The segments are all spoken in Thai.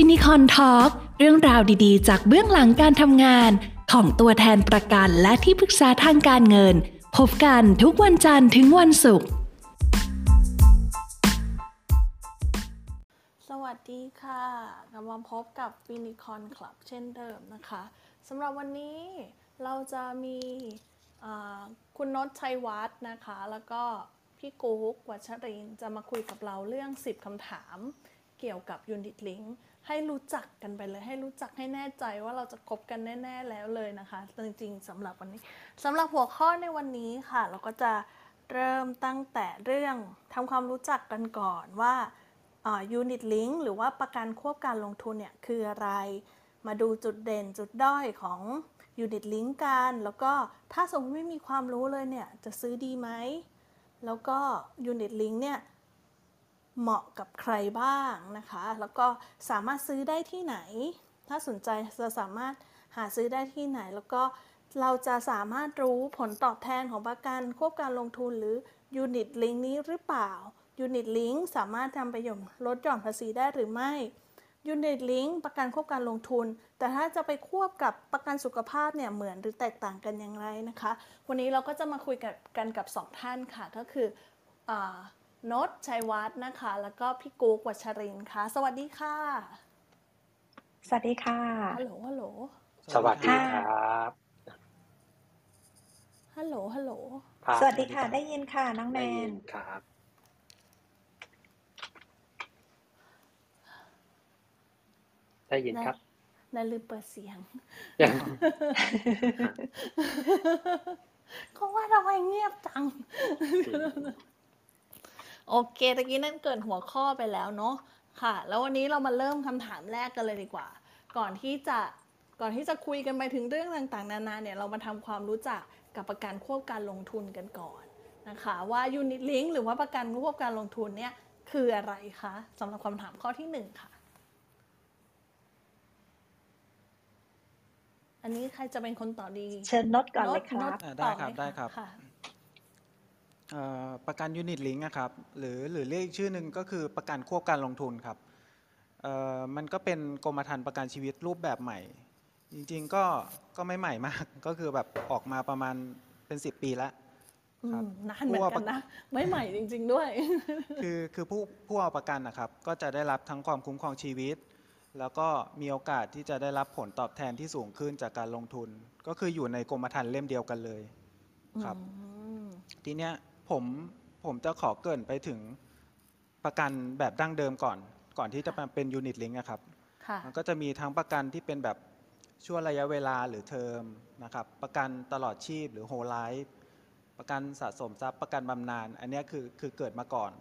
ฟินิคอนทอล์กเรื่องราวดีๆ จากเบื้องหลังการทำงาน ของตัวแทนประกันและที่ปรึกษาทางการเงิน พบกันทุกวันจันทร์ถึงวันศุกร์สวัสดีค่ะกลับมาพบกับฟินิคอนคลับเช่นเดิมนะคะสำหรับวันนี้เราจะมีคุณนศชัยวัฒน์นะคะ แล้วก็พี่กุ๊กวัชรินจะมาคุยกับเราเรื่อง 10คำถามเกี่ยวกับ Unit Link ให้รู้จักกันไปเลย ให้รู้จักให้แน่ใจว่าเราจะคบกันแน่ ๆ แล้วเลยนะคะจริงๆสำหรับวันนี้สำหรับหัวข้อในวันนี้ค่ะ เราก็จะเริ่มตั้งแต่เรื่องทำความรู้จักกันก่อนว่า Unit Link หรือว่าประกันควบการลงทุนเนี่ยคืออะไร มาดูจุดเด่นจุดด้อยของ Unit Link กัน แล้วก็ถ้าสมมติไม่มีความรู้เลยเนี่ยจะซื้อดีไหม แล้วก็ Unit Link เนี่ย เหมาะกับใครบ้างนะคะ แล้วก็สามารถซื้อได้ที่ไหน ถ้าสนใจจะสามารถหาซื้อได้ที่ไหน แล้วก็เราจะสามารถรู้ผลตอบแทนของประกันควบการลงทุนหรือ Unit Link นี้หรือเปล่า Unit Link สามารถทำประโยชน์ลดหย่อนภาษีได้หรือไม่ Unit Link ประกันควบการลงทุน แต่ถ้าจะไปควบกับประกันสุขภาพเนี่ยเหมือนหรือแตกต่างกันอย่างไรนะคะ วันนี้เราก็จะมาคุยกับกันกับสองท่านค่ะก็คืออ นศชัยวัฒน์นะคะ แล้วก็พี่กุ๊กวัชรินทร์ค่ะ สวัสดีค่ะ สวัสดีค่ะฮัลโหลฮัลโหลสวัสดีค่ะครับฮัลโหลฮัลโหลรับสวัสดีค่ะ ได้ยินค่ะน้องแมได้ยินนครับ ได้ยินครับนายลืมเปิดเสียงยังเขาว่าทำไมเงียบจัง โอเคตะกี้นั่นเกินหัวข้อไปแล้วเนาะค่ะ แล้ววันนี้เรามาเริ่มคำถามแรกกันเลยดีกว่า ก่อนที่จะก่อนที่จะคุยกันไปถึงเรื่องต่างๆ นานาเนี่ยเรามาทำความรู้จักกับประกันควบการลงทุนกันก่อนนะคะว่ายูนิตลิงหรือว่าประกันควบการลงทุนเนี่ยคืออะไรคะสำหรับคำถามข้อที่หนึ่งค่ะ อันนี้ใครจะเป็นคนตอบดี เชิญนดก่อนเลยครับโน้ตอ่าได้ครับตอหมะได้ครับค่ะเอ่อ ประกันยูนิตลิงนะครับหรือหรือเรียกอีกชื่อหนึ่งก็คือประกันควบการลงทุนครับเอ่อมันก็เป็นกรมธรรม์ประกันชีวิตรูปแบบใหม่ จริงๆก็ก็ไม่ใหม่มาก ก็คือแบบออกมาประมาณเป็น 10 ปีแล้วอืครับมนานเหมือนกันนะไม่ใหม่จริง ๆ ด้วย คือคือผู้ผู้เอาประกันนะครับ ก็จะได้รับทั้งความคุ้มครองชีวิต แล้วก็มีโอกาสที่จะได้รับผลตอบแทนที่สูงขึ้นจากการลงทุน ก็คืออยู่ในกรมธรรม์เล่มเดียวกันเลยครับอืมทีเนี้ย ผมผมจะขอเกรินไปถึงประกันแบบดั้งเดิมก่อน ก่อนที่จะมาเป็นยูนิตลิงนะครับ ค่ะมันก็จะมีทั้งประกันที่เป็นแบบช่วงระยะเวลาหรือเทอมนะครับ ประกันตลอดชีพหรือโฮไลฟ์ประกันสะสมทรัพย์ประกันบำนาญอันเนี้ยคือคือเกิดมาก่อน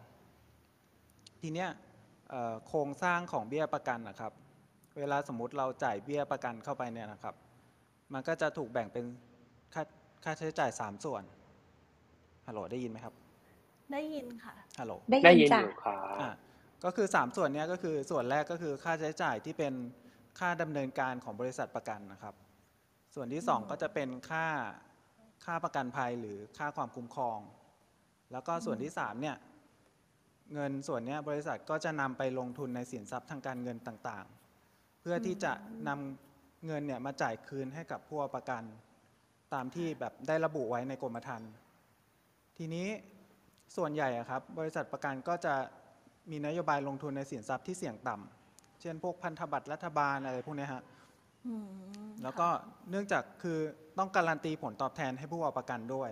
ทีเนี้ยเอ่อโครงสร้างของเบี้ยประกันนะครับ เวลาสมมุติเราจ่ายเบี้ยประกันเข้าไปเนี่ยนะครับ มันก็จะถูกแบ่งเป็นค่าค่าใช้จ่าย 3 ส่วน ฮัลโหลได้ยินไหมครับ ได้ยินค่ะ ฮัลโหล ได้ได้ยิยินนจ้ะ อยู่ครับอะก็คือ 3 ส่วนเนี้ยก็คือส่วนแรกก็คือค่าใช้จ่ายที่เป็นค่าดำเนินการของบริษัทประกันนะครับ ส่วนที่ 2 ก็จะเป็นค่าค่าประกันภัยหรือค่าความคุ้มครอง แล้วก็ส่วนที่3เนี่ยเงินส่วนเนี้ยบริษัทก็จะนำไปลงทุนในสินทรัพย์ทางการเงินต่างๆ เพื่อที่จะนำเงินเนี่ยมาจ่ายคืนให้กับผู้เอาประกัน ตามที่แบบได้ระบุไว้ในกรมธรรม์ ทีนี้ส่วนใหญ่อะครับบริษัทประกันก็จะมีนโยบายลงทุนในสินทรัพย์ที่เสี่ยงต่ำเช่นพวกพันธบัตรรัฐบาลอะไรพวกเนี้ยฮะอืมแล้วก็เนื่องจากคือต้องการันตีผลตอบแทนให้ผู้เอาประกันด้วย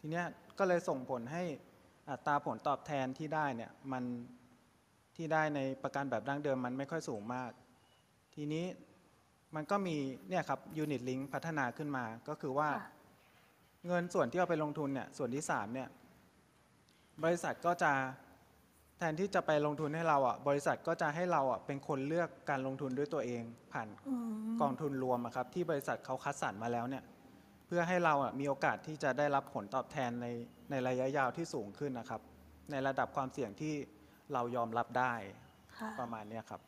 ทีเนี้ยก็เลยส่งผลให้อัตราผลตอบแทนที่ได้เนี่ยมันที่ได้ในประกันแบบดั้งเดิมมันไม่ค่อยสูงมาก ทีนี้มันก็มีเนี่ยครับยูนิตลิงพัฒนาขึ้นมาก็คือว่าค่ะ เงินส่วนที่เอาไปลงทุนเนี่ยส่วนที่สามเนี่ยบริษัทก็จะแทนที่จะไปลงทุนให้เราอะบริษัทก็จะให้เราอะเป็นคนเลือกการลงทุนด้วยตัวเอง ผ่านอืมกองทุนรวมอะครับที่บริษัทเขาคัดสรรมาแล้วเนี่ยเพื่อให้เราอะมีโอกาสที่จะได้รับผลตอบแทนในในระยะยาวที่สูงขึ้นนะครับ ในระดับความเสี่ยงที่เรายอมรับได้ค่ะประมาณเนี้ยครับ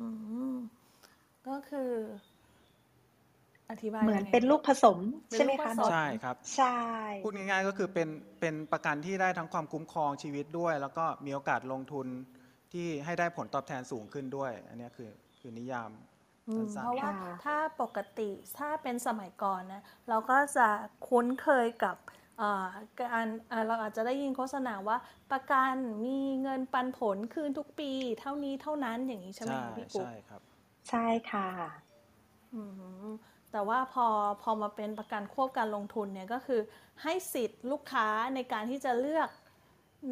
อืมก็คือ อธิบายเหมือนยังไงเป็นลูกผสมเป็นใช่ไหมลูกผคะสนมดใช่ครับ ใช่ พูดง่ายๆก็คือเป็นเป็นประกันที่ได้ทั้งความคุ้มครองชีวิตด้วย แล้วก็มีโอกาสลงทุนที่ให้ได้ผลตอบแทนสูงขึ้นด้วย อันเนี้ยคือคือนิยามอืมสั้นๆเพราะว่าค่ะถ้าปกติถ้าเป็นสมัยก่อนนะเราก็จะคุ้นเคยกับเอ่อการอ่าเราอาจจะได้ยินโฆษณาว่าประกันมีเงินปันผลคืนทุกปี เท่านี้เท่านั้นอย่างนี้ใช่ไหมใช่คะพี่กุ๊กใช่ครับ ใช่ค่ะอืม แต่ว่าพอพอมาเป็นประกันควบการลงทุนเนี่ยก็คือให้สิทธิ์ลูกค้าในการที่จะเลือก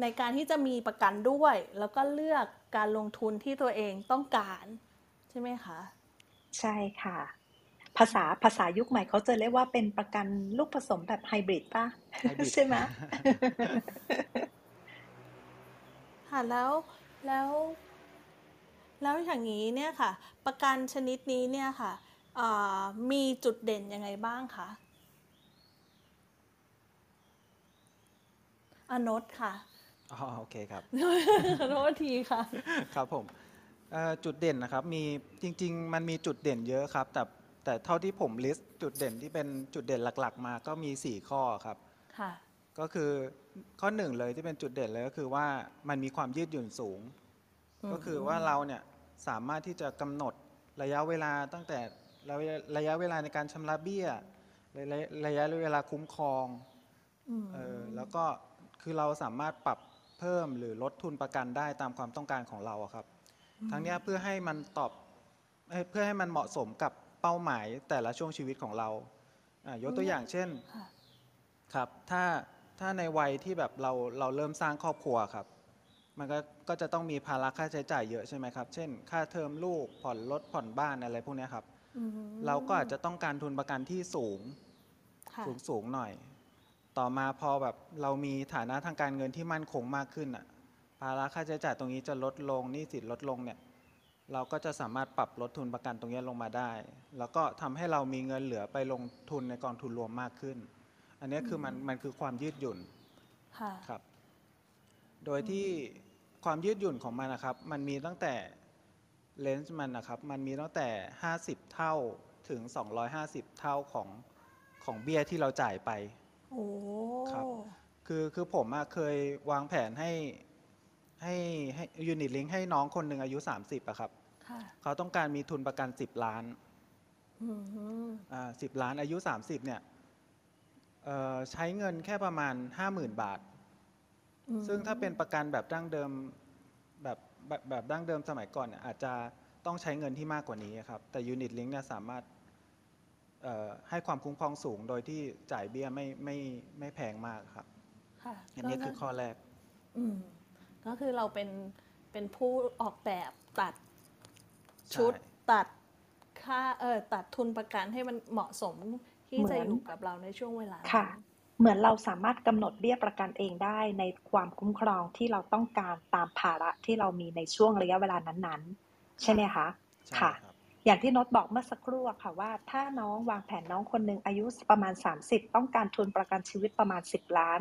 ในการที่จะมีประกันด้วย แล้วก็เลือกการลงทุนที่ตัวเองต้องการใช่ไหมคะ ใช่ค่ะ ภาษาภาษายุคใหม่เขาจะเรียกว่าเป็นประกันลูกผสมแบบไฮบริดป่ะไฮบริดใช่ไหมค่ะแล้วแล้ว แล้วอย่างนี้เนี่ยค่ะ ประกันชนิดนี้เนี่ยค่ะเอ่อ มีจุดเด่นยังไงบ้างคะอนนท์ค่ะอ๋อโอเคครับขอโทษทีค่ะ ครับผมเอ่อจุดเด่นนะครับมีจริง ๆ มันมีจุดเด่นเยอะครับ แต่แต่เท่าที่ผมลิสต์จุดเด่นที่เป็นจุดเด่นหลัก ๆ มาก็มี 4 ข้อครับค่ะก็คือข้อหนึ่งเลยที่เป็นจุดเด่นเลยก็คือว่ามันมีความยืดหยุ่นสูงอืมก็คือว่าเราเนี่ยสามารถที่จะกำหนดระยะเวลาตั้งแต่ ระยะระยะเวลาในการชำระเบี้ย ระยะระยะเวลาคุ้มครองอืมเออแล้วก็คือเราสามารถปรับเพิ่มหรือลดทุนประกันได้ตามความต้องการของเราอะครับ ทั้งเนี้ยเพื่อให้มันตอบเอ้ยเพื่อให้มันเหมาะสมกับเป้าหมายแต่ละช่วงชีวิตของเราอะยกตัวอย่างเช่นค่ะครับถ้าถ้าในวัยที่แบบเราเราเริ่มสร้างครอบครัวครับ มันก็ก็จะต้องมีภาระค่าใช้จ่ายเยอะใช่ไหมครับ เช่น ค่าเทอมลูกผ่อนรถผ่อนบ้านอะไรพวกเนี้ยครับอืม เราก็อาจจะต้องการทุนประกันที่สูงค่ะสูงสูงหน่อย ต่อมาพอแบบเรามีฐานะทางการเงินที่มั่นคงมากขึ้นอะ ภาระค่าใช้จ่ายตรงนี้จะลดลงหนี้สินลดลงเนี่ย เราก็จะสามารถปรับลดทุนประกันตรงนี้ลงมาได้ แล้วก็ทำให้เรามีเงินเหลือไปลงทุนในกองทุนรวมมากขึ้น อันนี้คือมันมันคือความยืดหยุ่นค่ะครับ โดยที่ความยืดหยุ่นของมันนะครับ มันมีตั้งแต่ เลนส์มันนะครับ มันมีตั้งแต่ 50 เท่าถึง 250 เท่าของของเบี้ยที่เราจ่ายไป โอ้ครับ คือคือผมอะเคยวางแผนให้ให้ให้ยูนิตลิงให้น้องคนหนึ่งอายุ 30อะครับ ค่ะเขาต้องการมีทุนประกัน 10 ล้านอืมอ่าสิล้านอายุ 30เนี่ยเอ่อใช้เงินแค่ประมาณ 50,000 บาท อืมซึ่งถ้าเป็นประกันแบบดั้งเดิมแบบ แบบแบบดั้งเดิมสมัยก่อนเนี่ยอาจจะต้องใช้เงินที่มากกว่านี้ครับ แต่ยูนิตลิงเนี่ยสามารถเอ่อให้ความคุ้มครองสูงโดยที่จ่ายเบี้ยไม่ไม่ไม่แพงมากครับค่ะอันนี้คือข้อแรกอืมก็คือเราเป็นเป็นผู้ออกแบบตัดชุดใช่ตัดค่าเออตัดทุนประกันให้มันเหมาะสมที่เหมืจะอนอยู่กับเราในช่วงเวลานั้นค่ะ เหมือนเราสามารถกำหนดเบี้ยประกันเองได้ในความคุ้มครองที่เราต้องการตามภาระที่เรามีในช่วงระยะเวลานั้นๆ ใช่ไหมคะใช่ค่ะครับอย่างที่โนตบอกเมื่อสักครู่อะค่ะว่า ถ้าน้องวางแผนน้องคนหนึ่งอายุประมาณ 30 ต้องการทุนประกันชีวิตประมาณ 10 ล้าน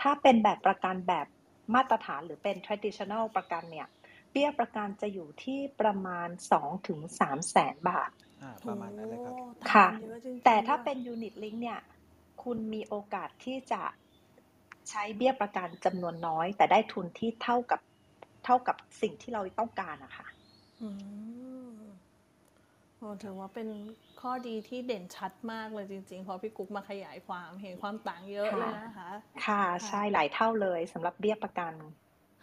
ถ้าเป็นแบบประกันแบบมาตรฐานหรือเป็น traditional ประกันเนี่ยเบี้ยประกันจะอยู่ที่ประมาณ 2-3ถึง3แสนบาทอ่าประมาณนั้นเลยครับโอ้ค่ะต่างกันเยอจริงๆแต่ถ้าด้วยเป็น unit link เนี่ย คุณมีโอกาสที่จะใช้เบี้ยประกันจำนวนน้อย แต่ได้ทุนที่เท่ากับเท่ากับสิ่งที่เราต้องการอะค่ะอืมโอ้ถือว่าเป็นข้อดีที่เด่นชัดมากเลยจริงๆเพราะพี่กุ๊กมาขยายความเห็นความต่างเยอะค่ะเลยนะคะ ค่ะใช่หลายเท่าเลยสำหรับเบี้ยประกัน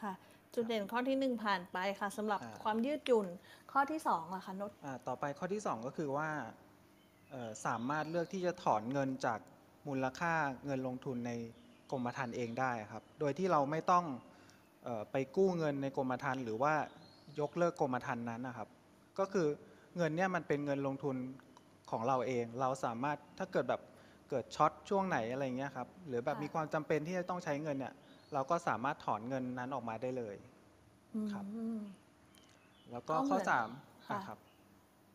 ค่ะ จุดเด่นข้อที่หนึ่งผ่านไปค่ะสำหรับอ่าความยืดหยุ่นข้อที่สองล่ะคะนดอ่าต่อไปข้อที่2ก็คือว่าเอ่อสามารถเลือกที่จะถอนเงินจาก มูลค่าเงินลงทุนในกรมธรรม์เองได้ครับ โดยที่เราไม่ต้องเออไปกู้เงินในกรมธรรม์หรือว่ายกเลิกกรมธรรม์นั้นนะครับ ก็คือเงินเนี่ยมันเป็นเงินลงทุนของเราเอง เราสามารถถ้าเกิดแบบเกิดช็อตช่วงไหนอะไรเงี้ยครับหรือแบบค่ะมีความจำเป็นที่จะต้องใช้เงินเนี่ยเราก็สามารถถอนเงินนั้นออกมาได้เลยครับอืมแล้วก็ก็เหมืข้อสามค่ะอะครับ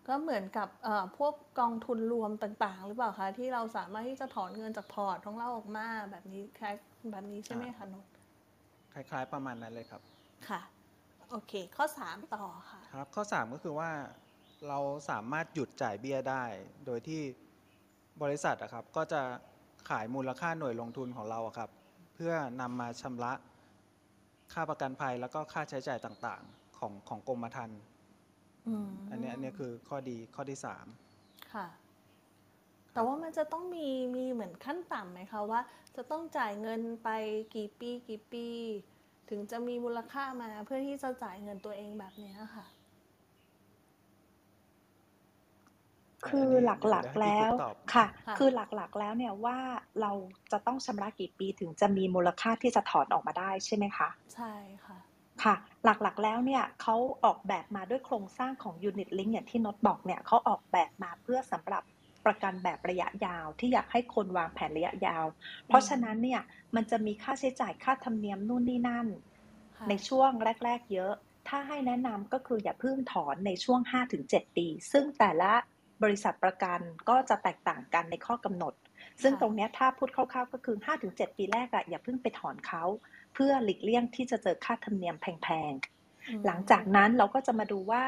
ก็เหมือนกับเอ่อพวกกองทุนรวมต่างๆ หรือเปล่าคะที่เราสามารถที่จะถอนเงินจากพอร์ตของเราออกมาแบบนี้คล้ายแบบนี้ใช่ไหมคะนดคล้ายๆประมาณนั้นเลยครับค่ะโอเค ข้อสามต่อค่ะครับข้อ 3 ก็คือว่าเราสามารถหยุดจ่ายเบี้ยได้ โดยที่บริษัทอะครับก็จะขายมูลค่าหน่วยลงทุนของเราอะครับ เพื่อนำมาชำระค่าประกันภัยแล้วก็ค่าใช้จ่ายต่างๆขของของกรมธรรม์ม อันเนี้ยอันเนี้ยคือข้อดีข้อที่สามค่ะ แต่ว่ามันจะต้องมีมีเหมือนขั้นต่ำไหมคะว่า จะต้องจ่ายเงินไปกี่ปีกี่ปี ถึงจะมีมูลค่ามาเพื่อที่จะจ่ายเงินตัวเองแบบเนี้ยค่ะ คือหลักๆแล้วเดี๋ยให้พี่กุ๊กตอบค่ะค่ะ คือหลักๆแล้วเนี่ยว่าเราจะต้องชำระกี่ปีถึงจะมีมูลค่าที่จะถอนออกมาได้ใช่ไหมคะ ใช่ค่ะ ค่ะ หลักๆแล้วเนี่ยเขาออกแบบมาด้วยโครงสร้างของ Unit Link อย่างที่นดบอกเนี่ยเขาออกแบบมาเพื่อสำหรับประกันแบบระยะยาวที่อยากให้คนวางแผนระยะยาว เพราะฉะนั้นเนี่ยมันจะมีค่าใช้จ่ายค่าธรรมเนียมนู่นนี่นั่นค่ะในช่วงแรก ๆ เยอะ ถ้าให้แนะนำก็คืออย่าเพิ่งถอนในช่วง 5-7 ปี ซึ่งแต่ละบริษัทประกันก็จะแตกต่างกันในข้อกำหนด ซึ่งค่ะตรงเนี้ยถ้าพูดคร่าวๆก็คือ 5-7 ปีแรกอะอย่าเพิ่งไปถอนเขา เพื่อหลีกเลี่ยงที่จะเจอค่าธรรมเนียมแพงอืมๆหลังจากนั้นเราก็จะมาดูว่า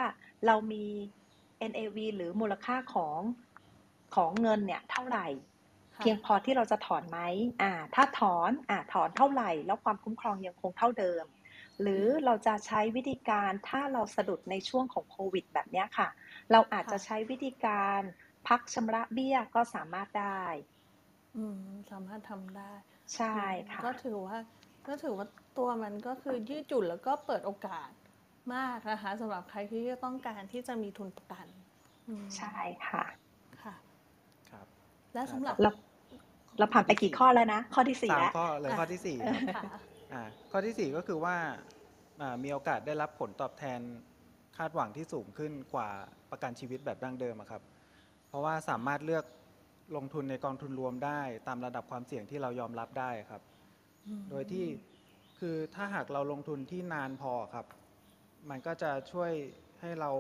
เรามี NAV หรือมูลค่าของของเงินเนี่ยเท่าไหร่ค่ะเพียงพอที่เราจะถอนไหมอ่า ถ้าถอนอ่าถอนเท่าไหร่ แล้วความคุ้มครองยังคงเท่าเดิม หรือเราจะใช้วิธีการถ้าเราสะดุดในช่วงของโควิด แบบเนี้ยค่ะ เราอาจจะใช้วิธีการพักชำระเบี้ยก็สามารถได้ อืม สามารถทำได้ ใช่ค่ะ ก็ถือว่า ก็ถือว่าตัวมันก็คือยืดหยุ่นแล้วก็เปิดโอกาสมากนะคะสำหรับใครที่ต้องการที่จะมีทุนประกันอืมใช่ค่ะ ค่ะ ครับ และสำหรับเราเราผ่านไปกี่ข้อแล้วนะ ข้อที่สี่สามแล้วข้อเลยข้อที่สี่ครับค่ะอ่าข้อที่สี่ก็คือว่าอ่ามีโอกาสได้รับผลตอบแทนคาดหวังที่สูงขึ้นกว่าประกันชีวิตแบบดั้งเดิมอะครับ เพราะว่าสามารถเลือกลงทุนในกองทุนรวมได้ ตามระดับความเสี่ยงที่เรายอมรับได้ครับ โดยที่คือถ้าหากเราลงทุนที่นานพอครับ มันก็จะช่วยให้เรา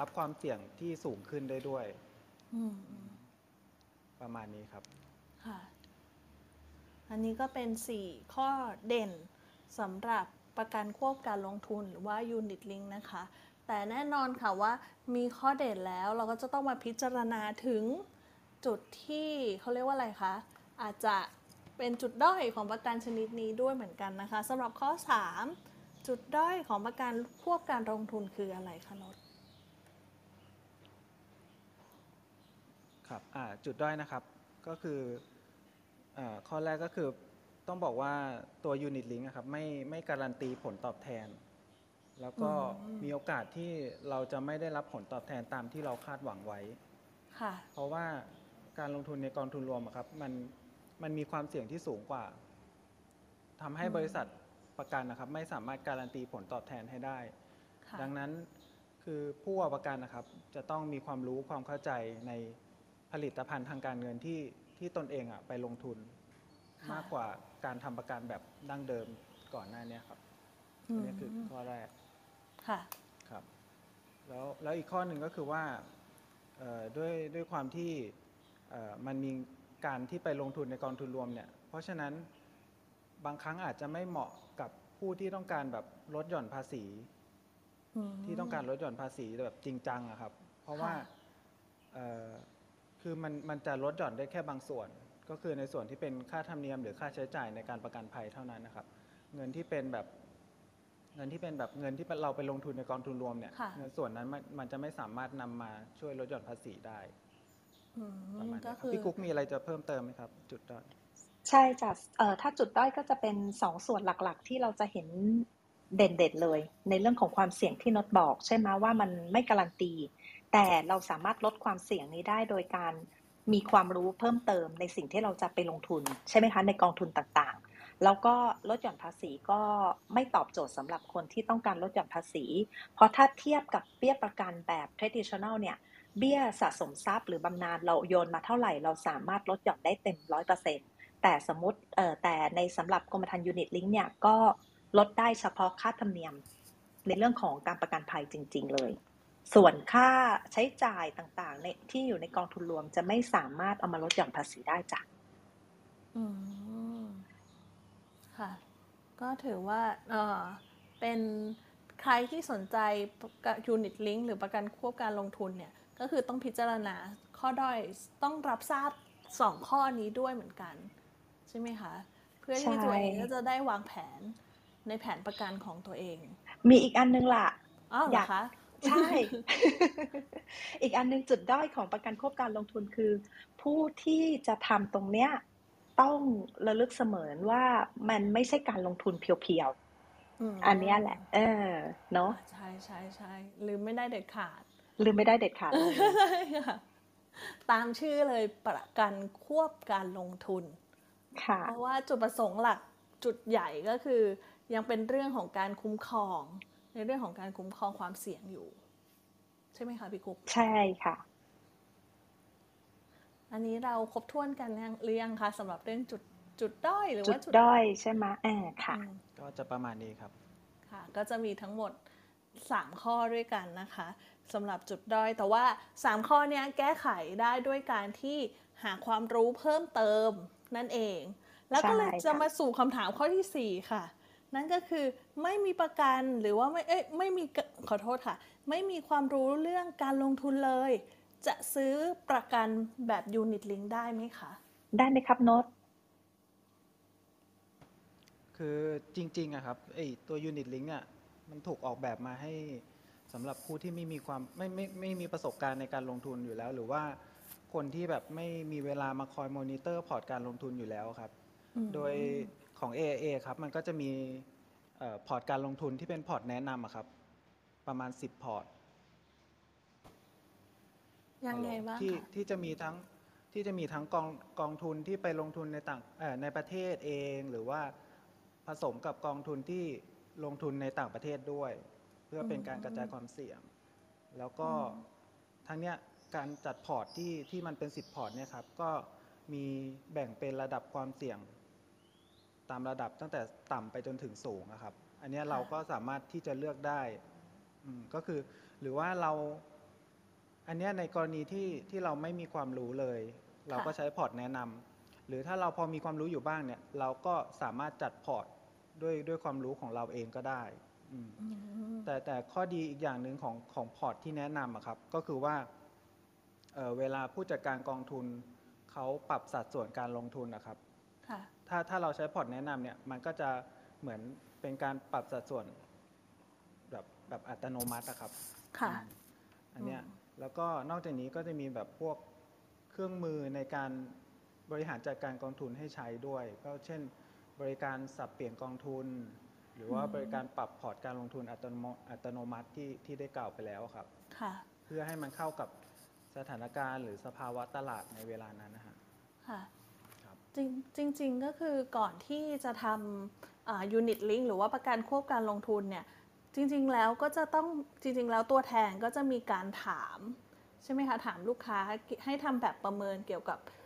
รับความเสี่ยงที่สูงขึ้นได้ด้วย อืมอืมประมาณนี้ครับ ค่ะ อันนี้ก็เป็น 4 ข้อเด่นสำหรับประกันควบการลงทุนหรือว่า Unit Link นะคะ แต่แน่นอนค่ะว่ามีข้อเด่นแล้วเราก็จะต้องมาพิจารณาถึงจุดที่เขาเรียกว่าอะไรคะ อาจจะ เป็นจุดด้อยของประกันชนิดนี้ด้วยเหมือนกันนะคะสำหรับข้อ 3 จุดด้อยของประกันควบการลงทุนคืออะไรคะนดครับอ่าจุดด้อยนะครับก็คืออาข้อแรกก็คือต้องบอกว่าตัว Unit Link อะครับไม่ไม่การันตีผลตอบแทน แล้วก็อืมมีโอกาสที่เราจะไม่ได้รับผลตอบแทนตามที่เราคาดหวังไว้ค่ะเพราะว่าการลงทุนในกองทุนรวมอะครับมัน มันมีความเสี่ยงที่สูงกว่าทำให้อืมบริษัทประกันนะครับ ไม่สามารถการันตีผลตอบแทนให้ได้ ค่ะดังนั้นคือผู้เอาประกันนะครับ จะต้องมีความรู้ความเข้าใจในผลิตภัณฑ์ทางการเงินที่ที่ตนเองอะไปลงทุน ค่ะ มากกว่าการทำประกันแบบดั้งเดิมก่อนหน้าเนี้ครับอันนี้คือข้อแรก ค่ะ ครับแล้วแล้วอีกข้อหนึ่งก็คือว่าเอ่อด้วยด้วยความที่เอ่อมันมี การที่ไปลงทุนในกองทุนรวมเนี่ย เพราะฉะนั้นบางครั้งอาจจะไม่เหมาะกับผู้ที่ต้องการแบบลดหย่อนภาษีอืมที่ต้องการลดหย่อนภาษีแบบจริงจังอะครับ เพราะว่าค่ะเอ่อคือมันมันจะลดหย่อนได้แค่บางส่วน ก็คือในส่วนที่เป็นค่าธรรมเนียม หรือค่าใช้จ่ายในการประกันภัยเท่านั้นนะครับ เงินที่เป็นแบบเงินที่เป็นแบบเงินที่เราไปลงทุนในกองทุนรวมเนี่ยค่ะเงินส่วนนั้นมันมันจะไม่สามารถนำมาช่วยลดหย่อนภาษีได้อืม ประมาณก็นี้ครับคือ พี่กุ๊กมีอะไรจะเพิ่มเติมไหมครับ จุดด้อยใช่จ้ะเอ่อถ้าจุดด้อยก็จะเป็นสองส่วนหลักๆ ที่เราจะเห็นเด่นๆเลย ในเรื่องของความเสี่ยงที่นดบอก ใช่ไหมว่ามันไม่การันตี แต่เราสามารถลดความเสี่ยงนี้ได้โดยการมีความรู้เพิ่มเติมในสิ่งที่เราจะไปลงทุน ใช่ไหมคะในกองทุนต่างๆ แล้วก็ลดหย่อนภาษีก็ไม่ตอบโจทย์สำหรับคนที่ต้องการลดหย่อนภาษี เพราะถ้าเทียบกับเบี้ยประกันแบบ traditional เนี่ย เบี้ยสะสมทรัพย์หรือบำนาญเราโยนมาเท่าไหร่เราสามารถลดหย่อนได้เต็มร้อยเปอร์เซ็นต์แต่สมมติเอ่อแต่ในสำหรับกรมธรรม์ Unit Link เนี่ยก็ลดได้เฉพาะค่าธรรมเนียม ในเรื่องของการประกันภัยจริง ๆ เลย ส่วนค่าใช้จ่ายต่างๆในที่อยู่ในกองทุนรวมจะไม่สามารถเอามาลดหย่อนภาษีได้จ้ะอืมค่ะ ก็ถือว่าเออเป็นใครที่สนใจยูนิตลิงหรือประกันควบการลงทุนเนี่ย ก็คือต้องพิจารณาข้อด้อยต้องรับทราบสองข้อนี้ด้วยเหมือนกัน ใช่ไหมคะ เพื่อที่ใช่ตัวเองก็จะได้วางแผนในแผนประกันของตัวเอง มีอีกอันนึงล่ะอ้าวเหรอยาอกคะใช่ อีกอันหนึงจุดด้อยของประกันควบการลงทุนคือ ผู้ที่จะทำตรงเนี้ยต้องระลึกเสมอว่ามันไม่ใช่การลงทุนเพียวมๆอันเนี้ยแหละ เออ เนาะใช่ใช่ใช่ลืมไม่ได้เด็ดขาด ลืมไม่ได้เด็ดขาดเลยใช่ค่ะตามชื่อเลยประกันควบการลงทุนค่ะเพราะว่าจุดประสงค์หลักจุดใหญ่ก็คือ ยังเป็นเรื่องของการคุ้มครอง ในเรื่องของการคุ้มครองความเสี่ยงอยู่ ใช่ไหมคะพี่กุ๊กใช่ค่ะ อันนี้เราครบถ้วนกันยังหรือยังคะสำหรับเรื่องจุดจุดด้อยหรือจุดว่าจุดด้อยใช่ไหมเออค่ะอืมก็จะประมาณนี้ครับ ค่ะ ก็จะมีทั้งหมด 3 ข้อด้วยกันนะคะสำหรับจุดด้อย แต่ว่า 3 ข้อเนี้ยแก้ไขได้ด้วยการที่หาความรู้เพิ่มเติมนั่นเอง แล้วก็เลยใช่ค่ะจะมาสู่คำถามข้อทีสี่ 4 ค่ะ นั่นก็คือไม่มีประกันหรือว่าไม่เอ้ยไม่มีกขอโทษค่ะ ไม่มีความรู้เรื่องการลงทุนเลย จะซื้อประกันแบบยูนิตลิงได้ไหมคะ ได้ไหมครับโน้ตคือจริงๆอะครับไอตัว Unit Link เนี่ย มันถูกออกแบบมาให้สำหรับผู้ที่ไม่มีความไม่ไม่ไม่มีประสบการณ์ในการลงทุนอยู่แล้ว หรือว่าคนที่แบบไม่มีเวลามาคอยมอนิเตอร์พอร์ตการลงทุนอยู่แล้วครับอืมโดยของ AIA ครับ มันก็จะมีเอ่อพอร์ตการลงทุนที่เป็นพอร์ตแนะนำอะครับ ประมาณ 10 พอร์ตยังไงบ้างที่คะที่จะมีทั้งที่จะมีทั้งกองกองทุนที่ไปลงทุนในต่างเอ่อในประเทศเอง หรือว่าผสมกับกองทุนที่ ลงทุนในต่างประเทศด้วย เพื่อเป็นการกระจายความเสี่ยง แล้วก็ทั้งเนี้ยการจัดพอร์ตที่ที่มันเป็น 10 พอร์ตเนี่ยครับก็มีแบ่งเป็นระดับความเสี่ยง ตามระดับตั้งแต่ต่ำไปจนถึงสูงนะครับ อันนี้เราก็สามารถที่จะเลือกได้อืก็คือ หรือว่าเรา อันนี้ในกรณีที่ที่เราไม่มีความรู้เลย เราก็ใช้พอร์ตแนะนำหรือถ้าเราพอมีความรู้อยู่บ้างเนี่ย เราก็สามารถจัดพอร์ต ด้วยด้วยความรู้ของเราเองก็ได้อืมอืมแต่แต่ข้อดีอีกอย่างหนึ่งของของพอร์ตที่แนะนำอะครับ ก็คือว่าเอ่อเวลาผู้จัดการกองทุนเขาปรับสัดส่วนการลงทุนนะครับค่ะถ้าถ้าเราใช้พอร์ตแนะนำเนี่ยมันก็จะเหมือนเป็นการปรับสัดส่วนแบบแบบอัตโนมัติอะครับ ค่ะอืมอันเนี้ยอืมแล้วก็นอกจากนี้ก็จะมีแบบพวกเครื่องมือในการบริหารจัดการกองทุนให้ใช้ด้วย ก็เช่น บริการสับเปลี่ยนกองทุน หรือว่าบริการปรับพอร์ตการลงทุนอัตโนมอัตโนมัติที่ที่ได้กล่าวไปแล้วครับ ค่ะเเพื่อให้มันเข้ากับสถานการณ์หรือสภาวะตลาดในเวลานั้นนะฮะค่ะครับจริงจริงๆก็คือก่อนที่จะทำยูนิตลิงหรือว่าประกันควบการลงทุนเนี่ยจริง ๆ แล้วก็จะต้องจริง ๆ แล้วตัวแทนก็จะมีการถาม ใช่ไหมคะ ถามลูกค้าให้ทำแบบประเมินเกี่ยวกับเอ่อ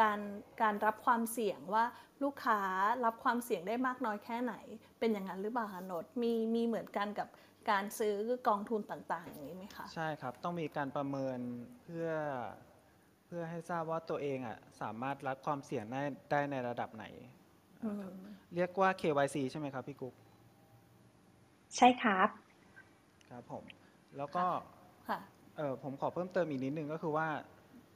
การการรับความเสี่ยงว่าลูกค้ารับความเสี่ยงได้มากน้อยแค่ไหน เป็นอย่างนั้นหรือเปล่าคะโนดมีมีเหมือนกันกับการซื้อกองทุนต่างๆอย่างนี้ไหมคะใช่ครับ ต้องมีการประเมินเพื่อเพื่อให้ทราบว่าตัวเองอะสามารถรับความเสี่ยงได้ได้ในระดับไหนอืมเรียกว่า KYC ใช่ไหมครับพี่กุ๊กใช่ครับครับผมแล้วก็ค่ะเออผมขอเพิ่มเติมอีกนิดนึงก็คือว่า